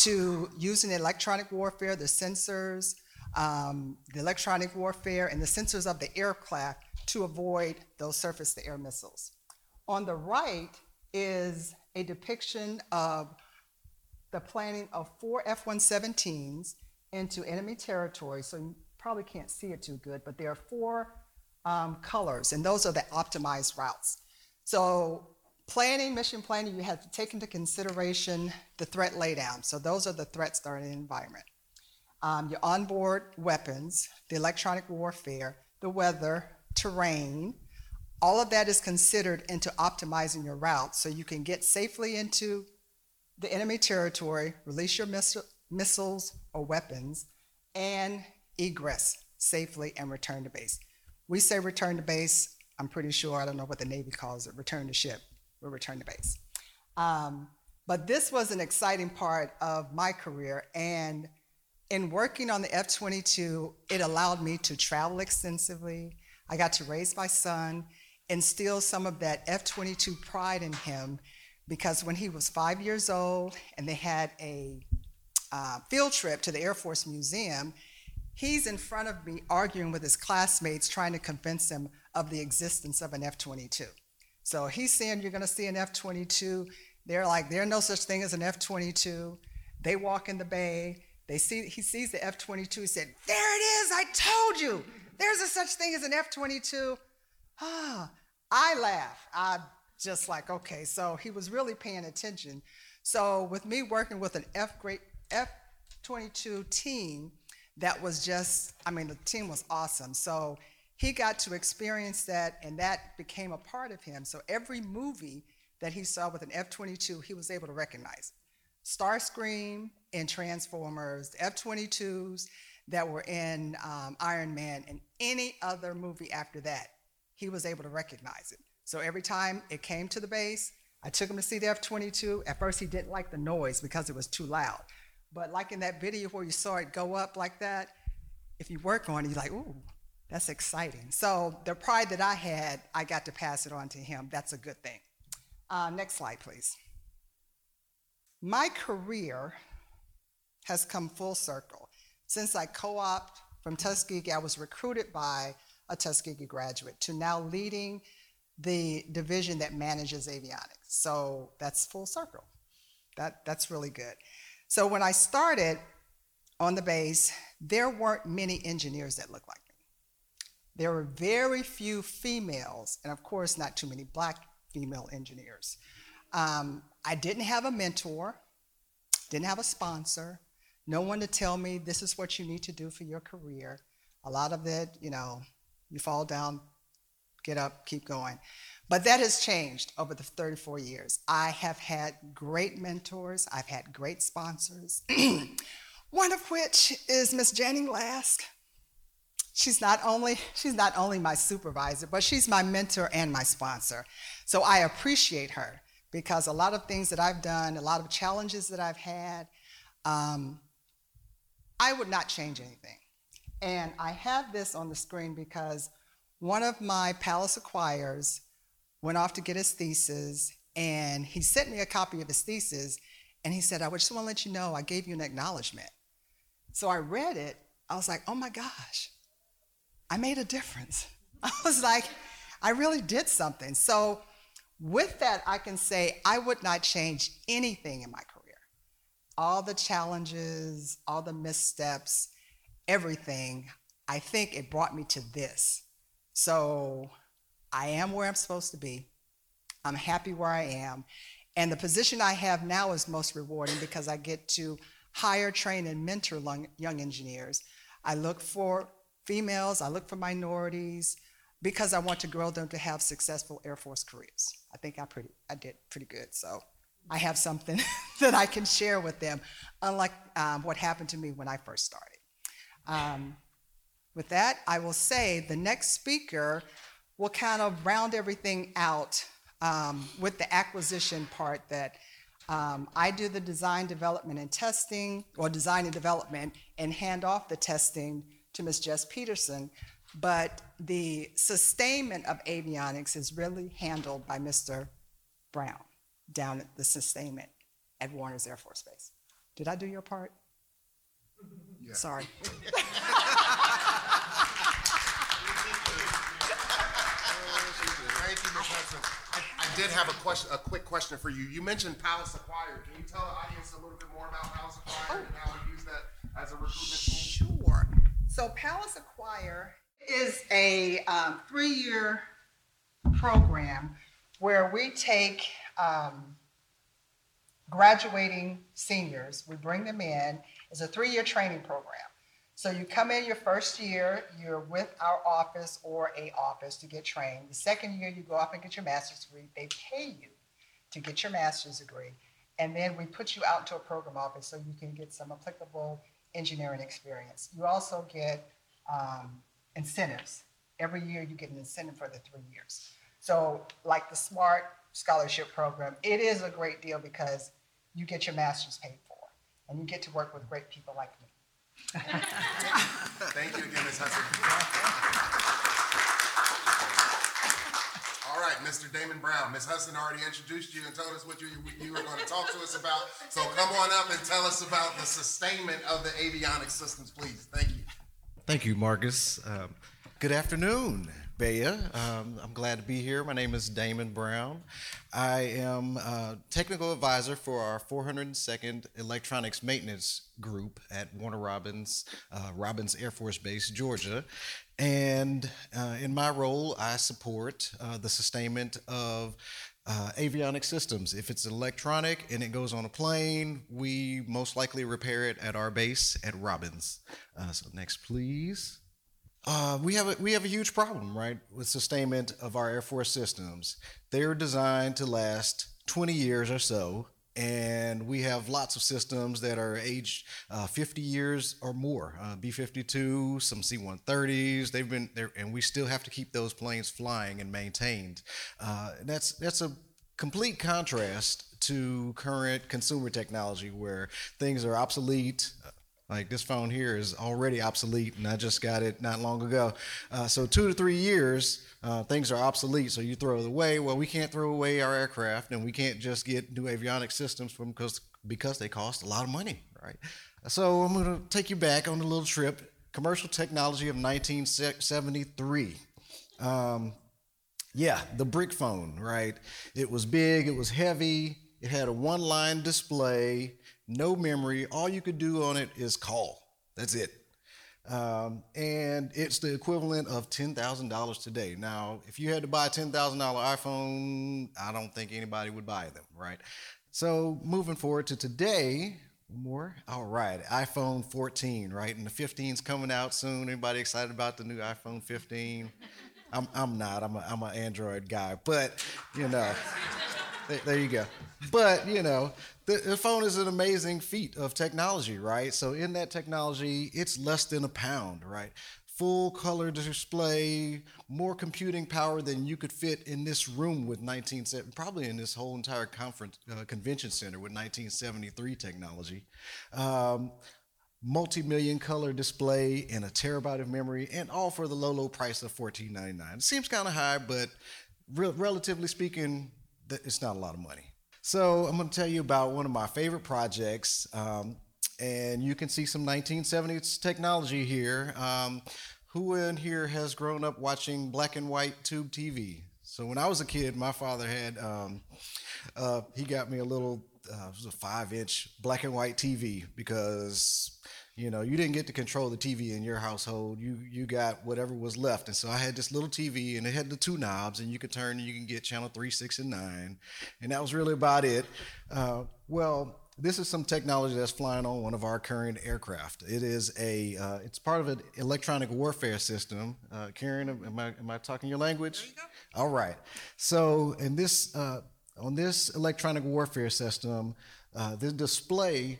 to using electronic warfare, the sensors, um, the electronic warfare, and the sensors of the aircraft to avoid those surface to air missiles. On the right is a depiction of the planning of four F 117s into enemy territory. So you probably can't see it too good, but there are four um, colors, and those are the optimized routes. So planning, mission planning, you have to take into consideration the threat laydown. So those are the threats that are in the environment. Um, your onboard weapons, the electronic warfare, the weather, terrain, all of that is considered into optimizing your route so you can get safely into the enemy territory, release your missi- missiles or weapons, and egress safely and return to base. We say return to base. I'm pretty sure, I don't know what the Navy calls it, return to ship. We return to base. Um, but this was an exciting part of my career. And in working on the F 22, it allowed me to travel extensively. I got to raise my son, instill some of that F 22 pride in him because when he was five years old and they had a uh, field trip to the Air Force Museum, he's in front of me arguing with his classmates, trying to convince them of the existence of an F 22. So he's saying you're going to see an F 22. They're like, there's no such thing as an F 22. They walk in the bay. They see he sees the F 22. He said, There it is. I told you. There's a such thing as an F 22. Ah, I laugh. I just like, okay. So he was really paying attention. So with me working with an F grade F 22 team, that was just, I mean, the team was awesome. So he got to experience that, and that became a part of him. So every movie that he saw with an F 22, he was able to recognize. Starscream and Transformers, F 22s that were in um, Iron Man, and any other movie after that, he was able to recognize it. So every time it came to the base, I took him to see the F 22. At first, he didn't like the noise because it was too loud. But like in that video where you saw it go up like that, if you work on it, you're like, ooh, that's exciting. So the pride that I had, I got to pass it on to him. That's a good thing. Uh, next slide, please. My career has come full circle. Since I co opted from Tuskegee, I was recruited by a Tuskegee graduate to now leading the division that manages avionics. So that's full circle. That, that's really good. So when I started on the base, there weren't many engineers that looked like me. There were very few females, and of course, not too many black female engineers. Um, I didn't have a mentor, didn't have a sponsor, no one to tell me this is what you need to do for your career. A lot of it, you know, you fall down, get up, keep going. But that has changed over the 34 years. I have had great mentors, I've had great sponsors, <clears throat> one of which is Miss Janning Lask. She's not only she's not only my supervisor, but she's my mentor and my sponsor. So I appreciate her because a lot of things that I've done, a lot of challenges that I've had, um, I would not change anything. And I have this on the screen because one of my Palace Acquires went off to get his thesis, and he sent me a copy of his thesis, and he said, I just want to let you know I gave you an acknowledgement. So I read it. I was like, oh my gosh, I made a difference. <laughs> I was like, I really did something. So with that, I can say I would not change anything in my career. All the challenges, all the missteps, everything, I think it brought me to this. So I am where I'm supposed to be. I'm happy where I am. And the position I have now is most rewarding because I get to hire, train, and mentor young engineers. I look for females, I look for minorities because I want to grow them to have successful Air Force careers. I think I pretty I did pretty good. So I have something <laughs> that I can share with them, unlike um, what happened to me when I first started. Um, with that, I will say the next speaker will kind of round everything out um, with the acquisition part that um, I do the design, development, and testing, or design and development, and hand off the testing to Ms. Jess Peterson. But the sustainment of avionics is really handled by Mr. Brown down at the sustainment at Warner's Air Force Base. Did I do your part? Yeah. Sorry. <laughs> Thank you, Ms. Hudson. I, I did have a question, a quick question for you. You mentioned Palace Acquire. Can you tell the audience a little bit more about Palace Acquire and how we use that as a recruitment tool? Sure. So Palace Acquire is a um, three-year program where we take um, graduating seniors, we bring them in. It's a three year training program. So you come in your first year, you're with our office or a office to get trained. The second year, you go off and get your master's degree. They pay you to get your master's degree. And then we put you out to a program office so you can get some applicable engineering experience. You also get um, incentives. Every year, you get an incentive for the three years. So, like the SMART scholarship program, it is a great deal because you get your master's paid for and you get to work with great people like me. Thank you again, Ms. Hudson. All right, Mr. Damon Brown. Ms. Hudson already introduced you and told us what you, you were going to talk to us about. So come on up and tell us about the sustainment of the avionics systems, please. Thank you. Thank you, Marcus. Um, good afternoon, BEYA. Um, I'm glad to be here. My name is Damon Brown. I am uh, technical advisor for our 402nd Electronics Maintenance Group at Warner Robins, uh, Robins Air Force Base, Georgia. And uh, in my role, I support uh, the sustainment of uh, avionic systems. If it's electronic and it goes on a plane, we most likely repair it at our base at Robins. Uh, so next, please. Uh, we have a, we have a huge problem, right, with sustainment of our Air Force systems. They're designed to last 20 years or so, and we have lots of systems that are aged uh, 50 years or more. Uh, B-52, some C-130s. They've been there, and we still have to keep those planes flying and maintained. Uh, that's that's a complete contrast to current consumer technology, where things are obsolete. Like this phone here is already obsolete, and I just got it not long ago. Uh, so two to three years, uh, things are obsolete. So you throw it away. Well, we can't throw away our aircraft, and we can't just get new avionics systems from because because they cost a lot of money, right? So I'm going to take you back on a little trip. Commercial technology of 1973. Um, yeah, the brick phone, right? It was big, it was heavy, it had a one line display, no memory. All you could do on it is call. That's it. Um, and it's the equivalent of $10,000 today. Now, if you had to buy a $10,000 iPhone, I don't think anybody would buy them, right? So, moving forward to today, more? All right, iPhone 14, right? And the 15's coming out soon. Anybody excited about the new iPhone 15? I'm, I'm not. I'm I'm an Android guy, but you know, there, you go. But you know, the, the phone is an amazing feat of technology, right? So in that technology, it's less than a pound, right? Full color display, more computing power than you could fit in this room with 1970, probably in this whole entire conference uh, convention center with 1973 technology. Um, multi-million color display and a terabyte of memory, and all for the low, low price of $14.99. It seems kind of high, but re- relatively speaking, it's not a lot of money. So I'm going to tell you about one of my favorite projects, um, and you can see some 1970s technology here. Um, who in here has grown up watching black and white tube TV? So when I was a kid, my father had um, uh, he got me a little uh, it was a five inch black and white TV because you know you didn't get to control the TV in your household. You you got whatever was left, and so I had this little TV, and it had the two knobs, and you could turn, and you can get channel three, six, and nine, and that was really about it. Uh, well. This is some technology that's flying on one of our current aircraft. It is a, uh, it's part of an electronic warfare system. Uh, Karen, am I, am I talking your language? You All right. So, in this, uh, on this electronic warfare system, uh, the display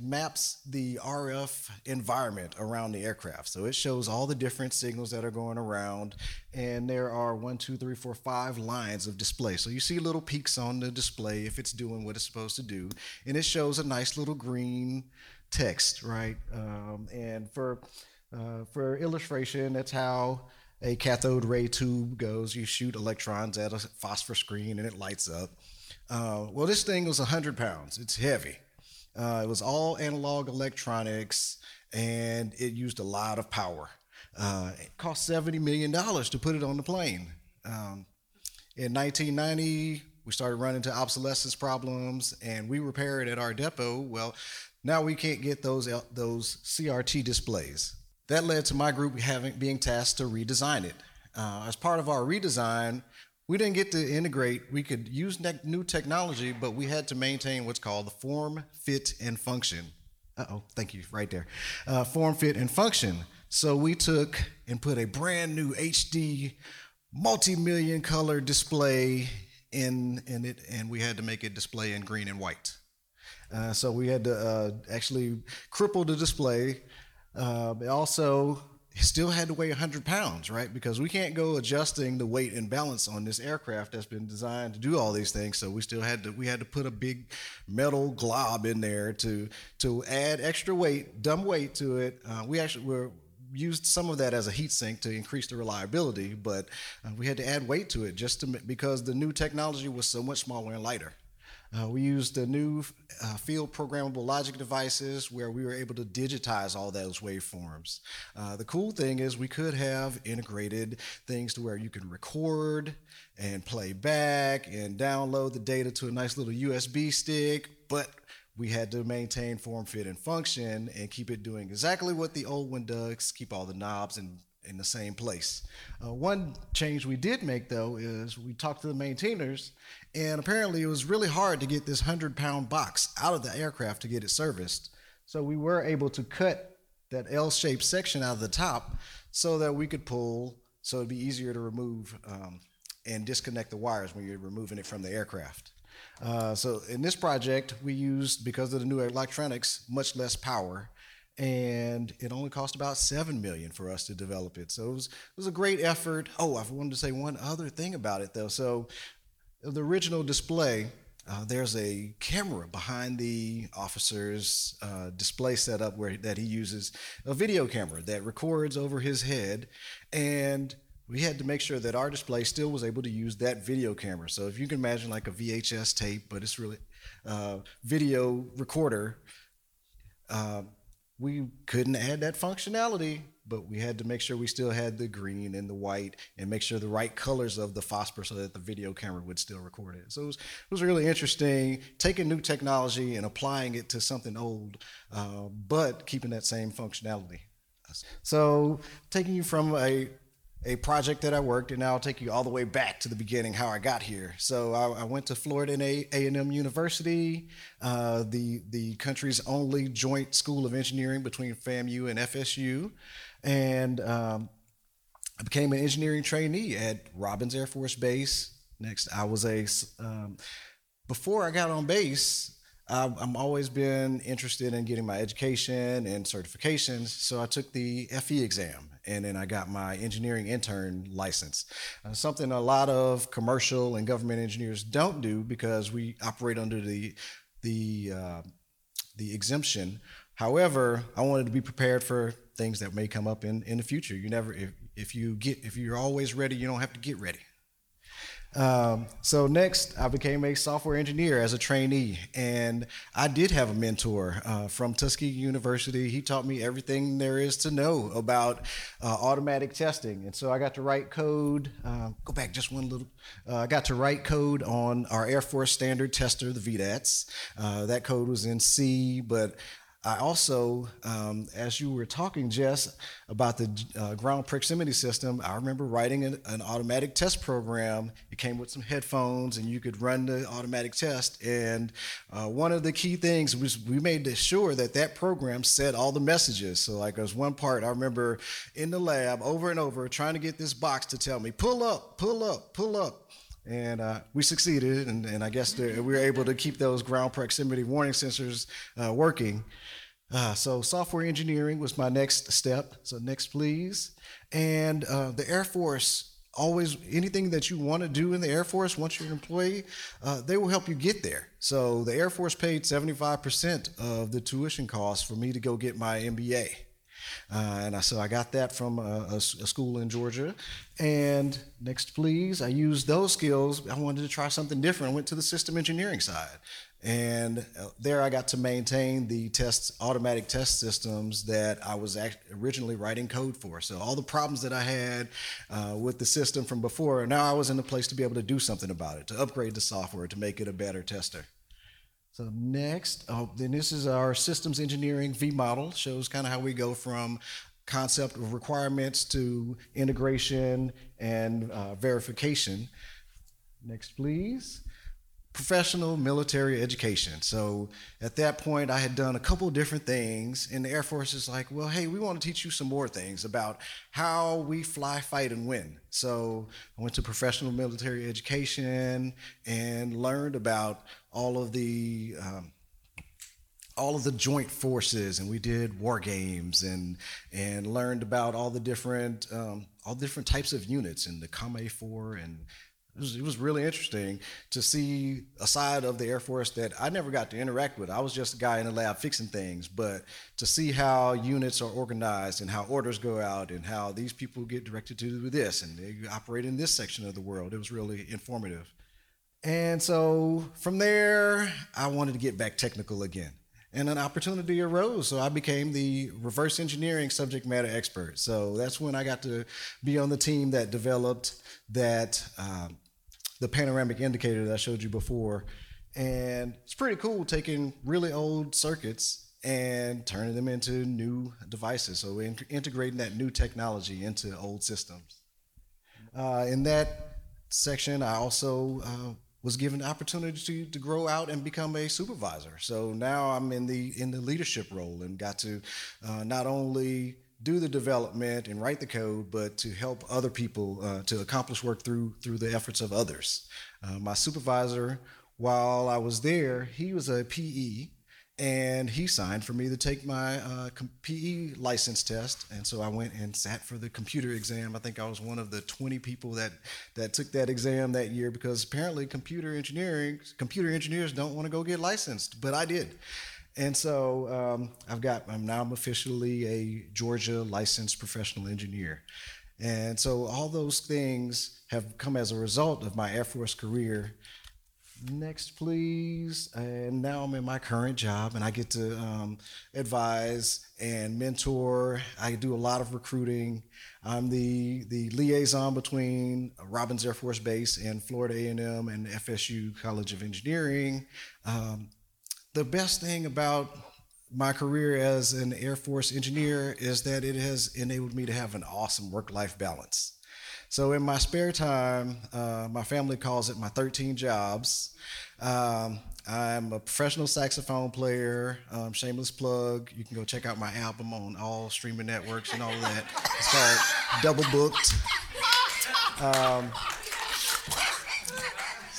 maps the RF environment around the aircraft. So it shows all the different signals that are going around, and there are one, two, three, four, five lines of display. So you see little peaks on the display if it's doing what it's supposed to do, and it shows a nice little green text, right? Um, and for uh, for illustration, that's how a cathode ray tube goes. You shoot electrons at a phosphor screen, and it lights up. Uh, well, this thing was 100 pounds. It's heavy. Uh, it was all analog electronics and it used a lot of power. Uh, it cost $70 million to put it on the plane. Um, in 1990, we started running into obsolescence problems and we repair it at our depot. Well, now we can't get those, those CRT displays. That led to my group having, being tasked to redesign it. Uh, as part of our redesign, we didn't get to integrate. We could use ne- new technology, but we had to maintain what's called the form, fit, and function. Uh oh, thank you, right there. Uh, form, fit, and function. So we took and put a brand new HD, multi-million color display in in it, and we had to make it display in green and white. Uh, so we had to uh, actually cripple the display. Uh, also still had to weigh 100 pounds, right? Because we can't go adjusting the weight and balance on this aircraft that's been designed to do all these things. So we still had to we had to put a big metal glob in there to to add extra weight, dumb weight to it. Uh, we actually were used some of that as a heat sink to increase the reliability, but uh, we had to add weight to it just to because the new technology was so much smaller and lighter. Uh, we used the new uh, field programmable logic devices where we were able to digitize all those waveforms. Uh, the cool thing is we could have integrated things to where you can record and play back and download the data to a nice little USB stick, but we had to maintain form, fit, and function and keep it doing exactly what the old one does, keep all the knobs and in the same place. Uh, one change we did make though is we talked to the maintainers, and apparently it was really hard to get this 100 pound box out of the aircraft to get it serviced. So we were able to cut that L shaped section out of the top so that we could pull, so it'd be easier to remove um, and disconnect the wires when you're removing it from the aircraft. Uh, so in this project, we used, because of the new electronics, much less power and it only cost about seven million for us to develop it. So it was, it was a great effort. Oh, I wanted to say one other thing about it though. So the original display, uh, there's a camera behind the officer's uh, display setup where that he uses a video camera that records over his head, and we had to make sure that our display still was able to use that video camera. So if you can imagine like a VHS tape, but it's really uh, video recorder. Uh, we couldn't add that functionality, but we had to make sure we still had the green and the white and make sure the right colors of the phosphor so that the video camera would still record it. So it was, it was really interesting taking new technology and applying it to something old, uh, but keeping that same functionality. So taking you from a a project that I worked, and I'll take you all the way back to the beginning, how I got here. So I, I went to Florida A and M University, uh, the the country's only joint school of engineering between FAMU and FSU, and um, I became an engineering trainee at Robins Air Force Base. Next, I was a um, before I got on base. I've, I'm always been interested in getting my education and certifications, so I took the FE exam and then I got my engineering intern license. Uh, something a lot of commercial and government engineers don't do because we operate under the the uh, the exemption. However, I wanted to be prepared for things that may come up in, in the future. You never if, if you get if you're always ready, you don't have to get ready. Um, so next, I became a software engineer as a trainee, and I did have a mentor uh, from Tuskegee University. He taught me everything there is to know about uh, automatic testing, and so I got to write code. Uh, go back just one little. Uh, I got to write code on our Air Force Standard Tester, the VDATS. Uh, that code was in C, but I also, um, as you were talking, Jess, about the uh, ground proximity system, I remember writing an, an, automatic test program. It came with some headphones, and you could run the automatic test. And uh, one of the key things was we made sure that that program set all the messages. So, like, there's one part I remember in the lab over and over trying to get this box to tell me, pull up, pull up, pull up and uh, we succeeded and, and i guess we were able to keep those ground proximity warning sensors uh, working uh, so software engineering was my next step. So next, please. And uh, the Air Force always anything that you want to do in the Air Force once you're an employee, uh, they will help you get there. So the Air Force paid 75% of the tuition costs for me to go get my MBA. Uh, and I, so I got that from a, a, a, school in Georgia. And next, please, I used those skills. I wanted to try something different. I went to the system engineering side. And uh, there I got to maintain the test, automatic test systems that I was originally writing code for. So all the problems that I had uh, with the system from before, now I was in a place to be able to do something about it, to upgrade the software, to make it a better tester. So next, oh, then this is our systems engineering V model. Shows kind of how we go from concept of requirements to integration and uh, verification. next, please. Professional military education. So at that point, I had done a couple different things, and the Air Force is like, well, hey, we want to teach you some more things about how we fly, fight, and win. So I went to professional military education and learned about all of the um, all of the joint forces and we did war games and and learned about all the different um, all different types of units and the COM 4 and it was, it was really interesting to see a side of the Air Force that I never got to interact with. I was just a guy in the lab fixing things, but to see how units are organized and how orders go out and how these people get directed to do this and they operate in this section of the world, it was really informative. And so from there, I wanted to get back technical again and an opportunity arose. So I became the reverse engineering subject matter expert. So that's when I got to be on the team that developed that um, the panoramic indicator that I showed you before. And it's pretty cool taking really old circuits and turning them into new devices. So in- integrating that new technology into old systems. Uh, in that section, I also uh, was given the opportunity to, to grow out and become a supervisor. So now I'm in the in the leadership role and got to uh, not only do the development and write the code, but to help other people uh, to accomplish work through through the efforts of others. Uh, my supervisor, while I was there, he was a PE, and he signed for me to take my uh, PE license test. And so I went and sat for the computer exam. I think I was one of the 20 people that that took that exam that year because apparently computer engineering computer engineers don't want to go get licensed, but I did. And so um, I've got, I'm now I'm officially a Georgia licensed professional engineer. And so all those things have come as a result of my Air Force career. Next, please. And now I'm in my current job and I get to um, advise and mentor. I do a lot of recruiting. I'm the, the liaison between Robins Air Force Base and Florida A&M and FSU College of Engineering. Um, the best thing about my career as an Air Force engineer is that it has enabled me to have an awesome work life balance. So, in my spare time, uh, my family calls it my 13 jobs. Um, I'm a professional saxophone player. Um, shameless plug. You can go check out my album on all streaming networks and all of that. It's called Double Booked. <laughs> Um,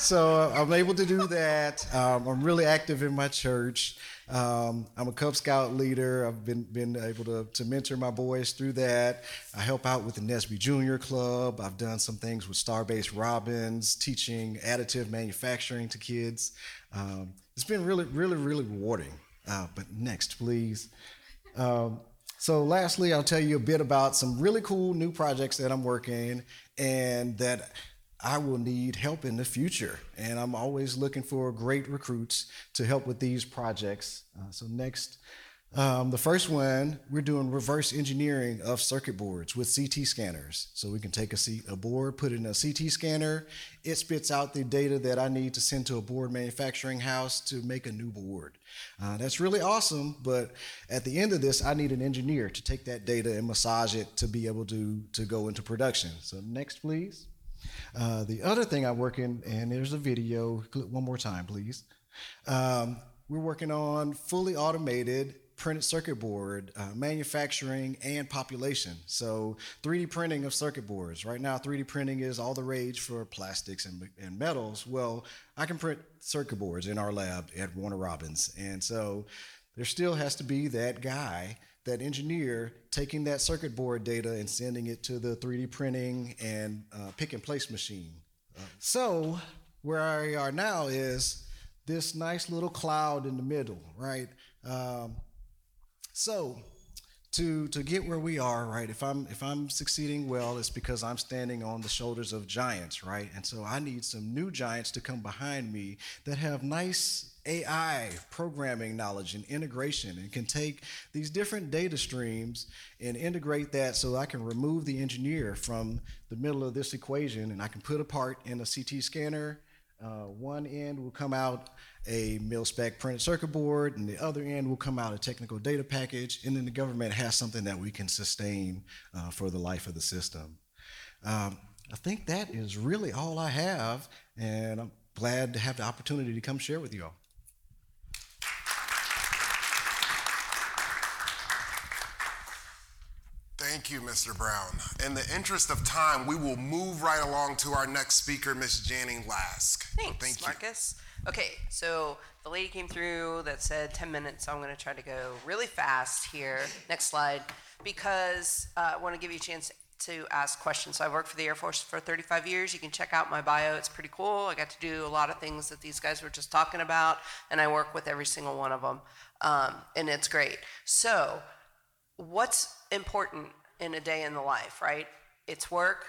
so I'm able to do that. Um, I'm really active in my church. Um, I'm a Cub Scout leader. I've been been able to, to mentor my boys through that. I help out with the NSBE Junior Club. I've done some things with Starbase Robins, teaching additive manufacturing to kids. Um, it's been really, really, really rewarding. Uh, but next, please. Um, so, lastly, I'll tell you a bit about some really cool new projects that I'm working and that I will need help in the future. And I'm always looking for great recruits to help with these projects. Uh, so, next, um, the first one, we're doing reverse engineering of circuit boards with CT scanners. So, we can take a, C- a board, put it in a CT scanner, it spits out the data that I need to send to a board manufacturing house to make a new board. Uh, that's really awesome, but at the end of this, I need an engineer to take that data and massage it to be able to, to go into production. So, next, please. Uh, the other thing I work in, and there's a video, one more time, please. Um, we're working on fully automated printed circuit board uh, manufacturing and population. So 3D printing of circuit boards. Right now, 3D printing is all the rage for plastics and, and metals. Well, I can print circuit boards in our lab at Warner Robins. And so there still has to be that guy that engineer taking that circuit board data and sending it to the 3D printing and uh, pick and place machine. So where we are now is this nice little cloud in the middle, right? Um, so to to get where we are, right? If I'm if I'm succeeding well, it's because I'm standing on the shoulders of giants, right? And so I need some new giants to come behind me that have nice AI programming knowledge and integration and can take these different data streams and integrate that so I can remove the engineer from the middle of this equation and I can put a part in a CT scanner. Uh, one end will come out a mil spec printed circuit board, and the other end will come out a technical data package, and then the government has something that we can sustain uh, for the life of the system. Um, I think that is really all I have, and I'm glad to have the opportunity to come share with you all. Thank you, Mr. Brown. In the interest of time, we will move right along to our next speaker, Ms. Janning Lask. Thanks, Thank you. Marcus. Okay, so the lady came through that said 10 minutes, so I'm going to try to go really fast here. Next slide, because uh, I want to give you a chance to ask questions. So I've worked for the Air Force for 35 years. You can check out my bio, it's pretty cool. I got to do a lot of things that these guys were just talking about, and I work with every single one of them, um, and it's great. So, what's important in a day in the life, right? It's work,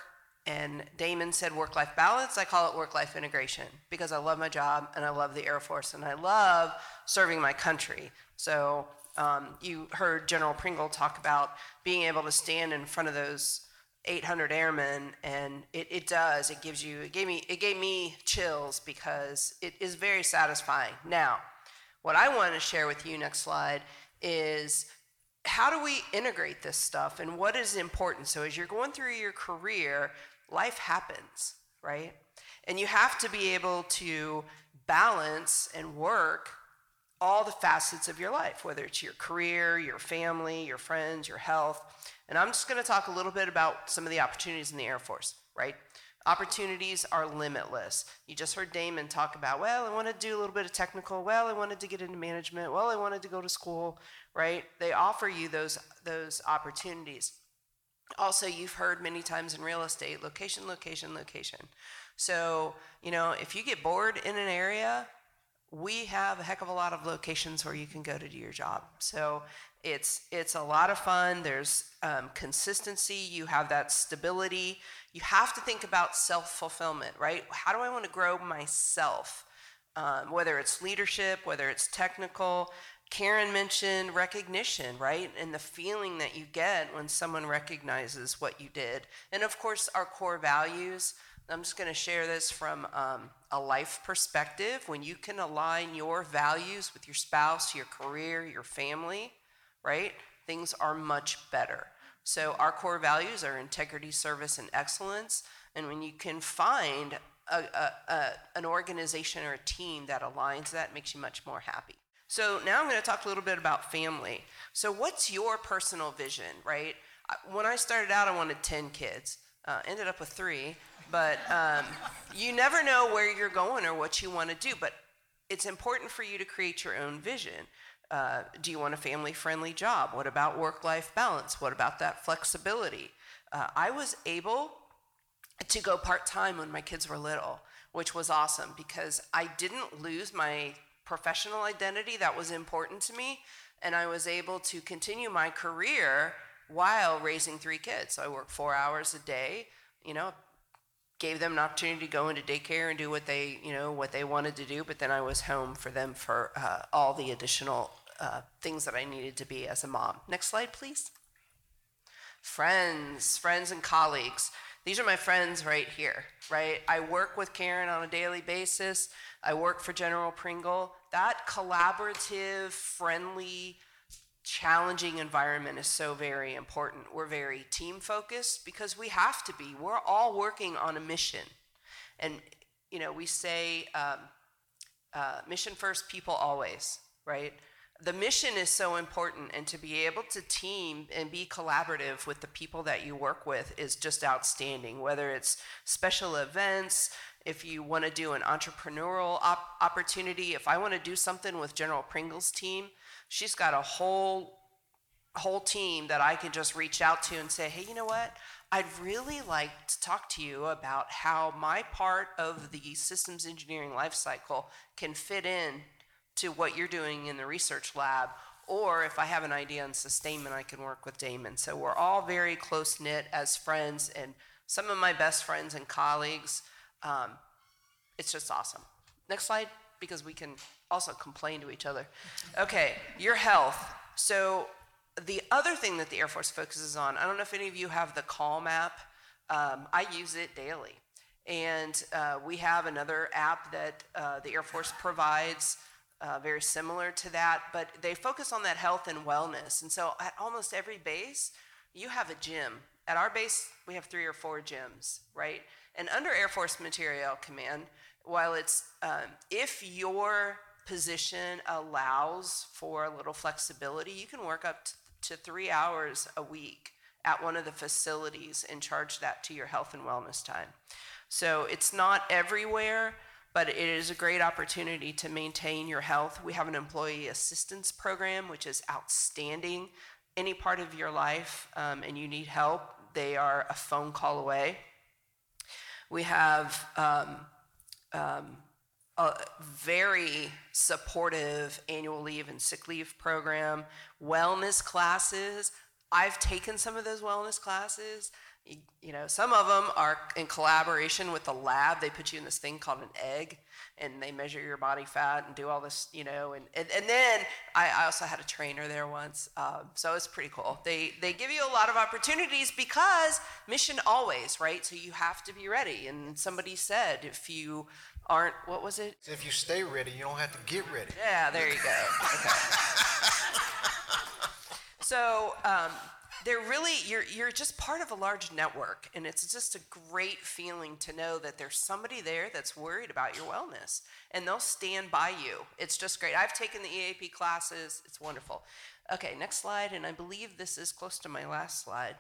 and Damon said work life balance. I call it work life integration because I love my job and I love the Air Force and I love serving my country. So, um, you heard General Pringle talk about being able to stand in front of those 800 airmen and it, it does it gives you it gave me it gave me chills because it is very satisfying now what i want to share with you next slide is how do we integrate this stuff and what is important? So as you're going through your career life happens right? And you have to be able to balance and work all the facets of your life whether it's your career your family your friends your health. And i'm just going to talk a little bit about some of the opportunities in the air force right opportunities are limitless. You just heard damon talk about well i wanted to do a little bit of technical. Well i wanted to get into management. Well i wanted to go to school right? They offer you those those opportunities. Also you've heard many times in real estate location location location. So you know if you get bored in an area we have a heck of a lot of locations where you can go to do your job. So it's it's a lot of fun there's um, consistency you have that stability you have to think about self-fulfillment right how do i want to grow myself um, whether it's leadership whether it's technical Karen mentioned recognition, right? And the feeling that you get when someone recognizes what you did. And of course, our core values. I'm just going to share this from um, a life perspective. When you can align your values with your spouse, your career, your family, right? Things are much better. So, our core values are integrity, service, and excellence. And when you can find a, a, a, an organization or a team that aligns that, makes you much more happy. So now I'm going to talk a little bit about family. So what's your personal vision, right? When I started out, I wanted 10 kids. Uh, ended up with three, but um, <laughs> you never know where you're going or what you want to do. But it's important for you to create your own vision. Uh, do you want a family friendly job? What about work life balance? What about that flexibility? Uh, I was able to go part time when my kids were little, which was awesome because I didn't lose my professional identity that was important to me and i was able to continue my career while raising three kids so i worked four hours a day you know gave them an opportunity to go into daycare and do what they you know what they wanted to do but then i was home for them for uh, all the additional uh, things that i needed to be as a mom next slide please friends friends and colleagues these are my friends right here, right? I work with Karen on a daily basis. I work for General Pringle. That collaborative, friendly, challenging environment is so very important. We're very team focused because we have to be. We're all working on a mission. And, you know, we say um, uh, mission first, people always, right? the mission is so important and to be able to team and be collaborative with the people that you work with is just outstanding whether it's special events if you want to do an entrepreneurial op- opportunity if i want to do something with general pringle's team she's got a whole whole team that i can just reach out to and say hey you know what i'd really like to talk to you about how my part of the systems engineering life cycle can fit in to what you're doing in the research lab, or if I have an idea on sustainment, I can work with Damon. So we're all very close knit as friends, and some of my best friends and colleagues. Um, it's just awesome. Next slide, because we can also complain to each other. Okay, your health. So the other thing that the Air Force focuses on, I don't know if any of you have the Calm app. Um, I use it daily. And uh, we have another app that uh, the Air Force provides uh, very similar to that, but they focus on that health and wellness. And so at almost every base, you have a gym at our base, we have three or four gyms, right? And under Air Force Materiel Command, while it's, um, if your position allows for a little flexibility, you can work up to three hours a week at one of the facilities and charge that to your health and wellness time. So it's not everywhere, but it is a great opportunity to maintain your health. We have an employee assistance program, which is outstanding. Any part of your life um, and you need help, they are a phone call away. We have um, um, a very supportive annual leave and sick leave program, wellness classes. I've taken some of those wellness classes. You, know, some of them are in collaboration with the lab. They put you in this thing called an egg, and they measure your body fat and do all this, you know. And, and, and then I, I also had a trainer there once, um, so it's pretty cool. They they give you a lot of opportunities because mission always, right? So you have to be ready. And somebody said if you aren't, what was it? If you stay ready, you don't have to get ready. Yeah, there you go. Okay. <laughs> so um, they're really you're you're just part of a large network, and it's just a great feeling to know that there's somebody there that's worried about your wellness, and they'll stand by you. It's just great. I've taken the EAP classes. It's wonderful. Okay, next slide, and I believe this is close to my last slide.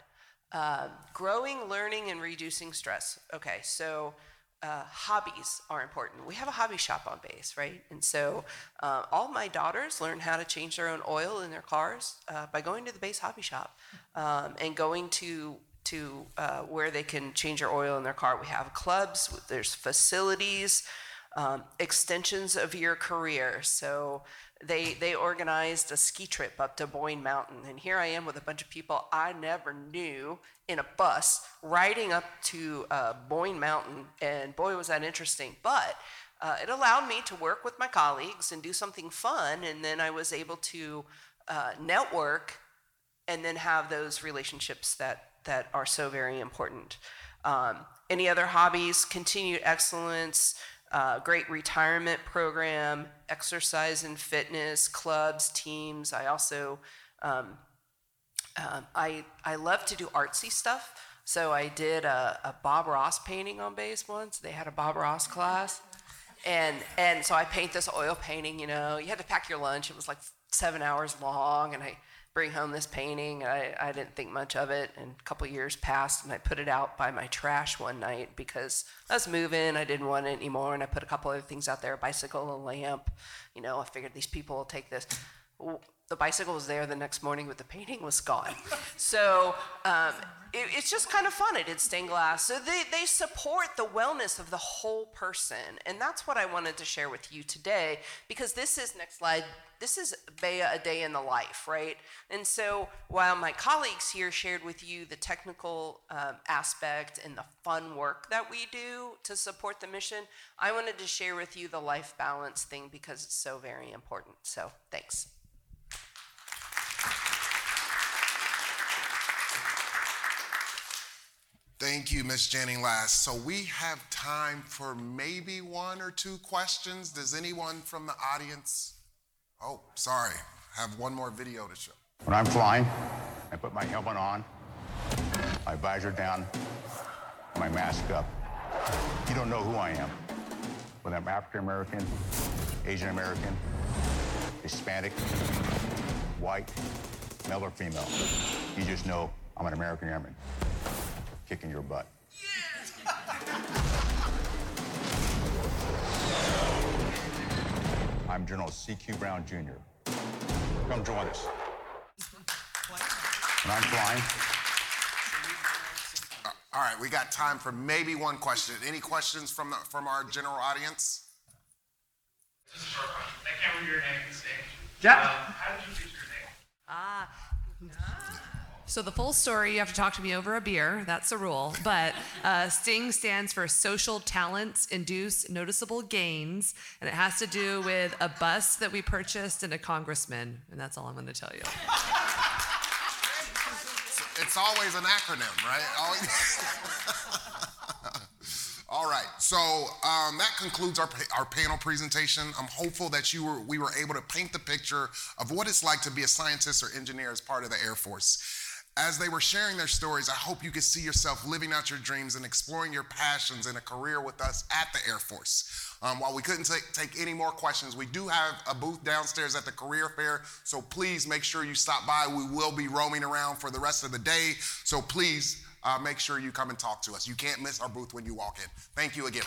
Uh, growing, learning, and reducing stress. Okay, so uh, hobbies are important. We have a hobby shop on base, right? And so uh, all my daughters learn how to change their own oil in their cars uh, by going to the base hobby shop um, and going to to uh, where they can change their oil in their car. We have clubs. There's facilities. Um, extensions of your career. So they they organized a ski trip up to Boyne Mountain, and here I am with a bunch of people I never knew in a bus riding up to uh, Boyne Mountain, and boy was that interesting. But uh, it allowed me to work with my colleagues and do something fun, and then I was able to uh, network, and then have those relationships that that are so very important. Um, any other hobbies? Continued excellence uh, great retirement program, exercise and fitness, clubs, teams. I also, um, um, I, I love to do artsy stuff. So I did a, a Bob Ross painting on base once. They had a Bob Ross class. And, and so I paint this oil painting, you know, you had to pack your lunch. It was like seven hours long. And I bring home this painting. I, I didn't think much of it. And a couple years passed, and I put it out by my trash one night because I was moving. I didn't want it anymore. And I put a couple other things out there a bicycle, a lamp. You know, I figured these people will take this. The bicycle was there the next morning, but the painting was gone. <laughs> So um, it, it's just kind of fun. I did stained glass. So they, they support the wellness of the whole person. And that's what I wanted to share with you today because this is, next slide, this is BEYA a day in the life, right? And so while my colleagues here shared with you the technical um, aspect and the fun work that we do to support the mission, I wanted to share with you the life balance thing because it's so very important. So thanks. Thank you, Ms. Janning-Lask. So we have time for maybe one or two questions. Does anyone from the audience? Oh, sorry. I Have one more video to show. When I'm flying, I put my helmet on, my visor down, my mask up. You don't know who I am. Whether I'm African American, Asian American, Hispanic, white, male or female. You just know I'm an American Airman kicking your butt. I'm General C.Q. Brown Jr. Come join us. When I'm flying, All right, we got time for maybe one question. Any questions from the, from our general audience? Just a short question. I can't read your name in stage. Yeah. Um, how did you get your name? Ah. So the full story, you have to talk to me over a beer. That's the rule. But uh, STING stands for Social Talents Induce Noticeable Gains, and it has to do with a bus that we purchased and a congressman, and that's all I'm going to tell you. It's always an acronym, right? <laughs> All right, so um, that concludes our, our panel presentation. I'm hopeful that you were, we were able to paint the picture of what it's like to be a scientist or engineer as part of the Air Force. As they were sharing their stories, I hope you could see yourself living out your dreams and exploring your passions in a career with us at the Air Force. Um, while we couldn't take, take any more questions, we do have a booth downstairs at the career fair, so please make sure you stop by. We will be roaming around for the rest of the day, so please uh, make sure you come and talk to us. You can't miss our booth when you walk in. Thank you again.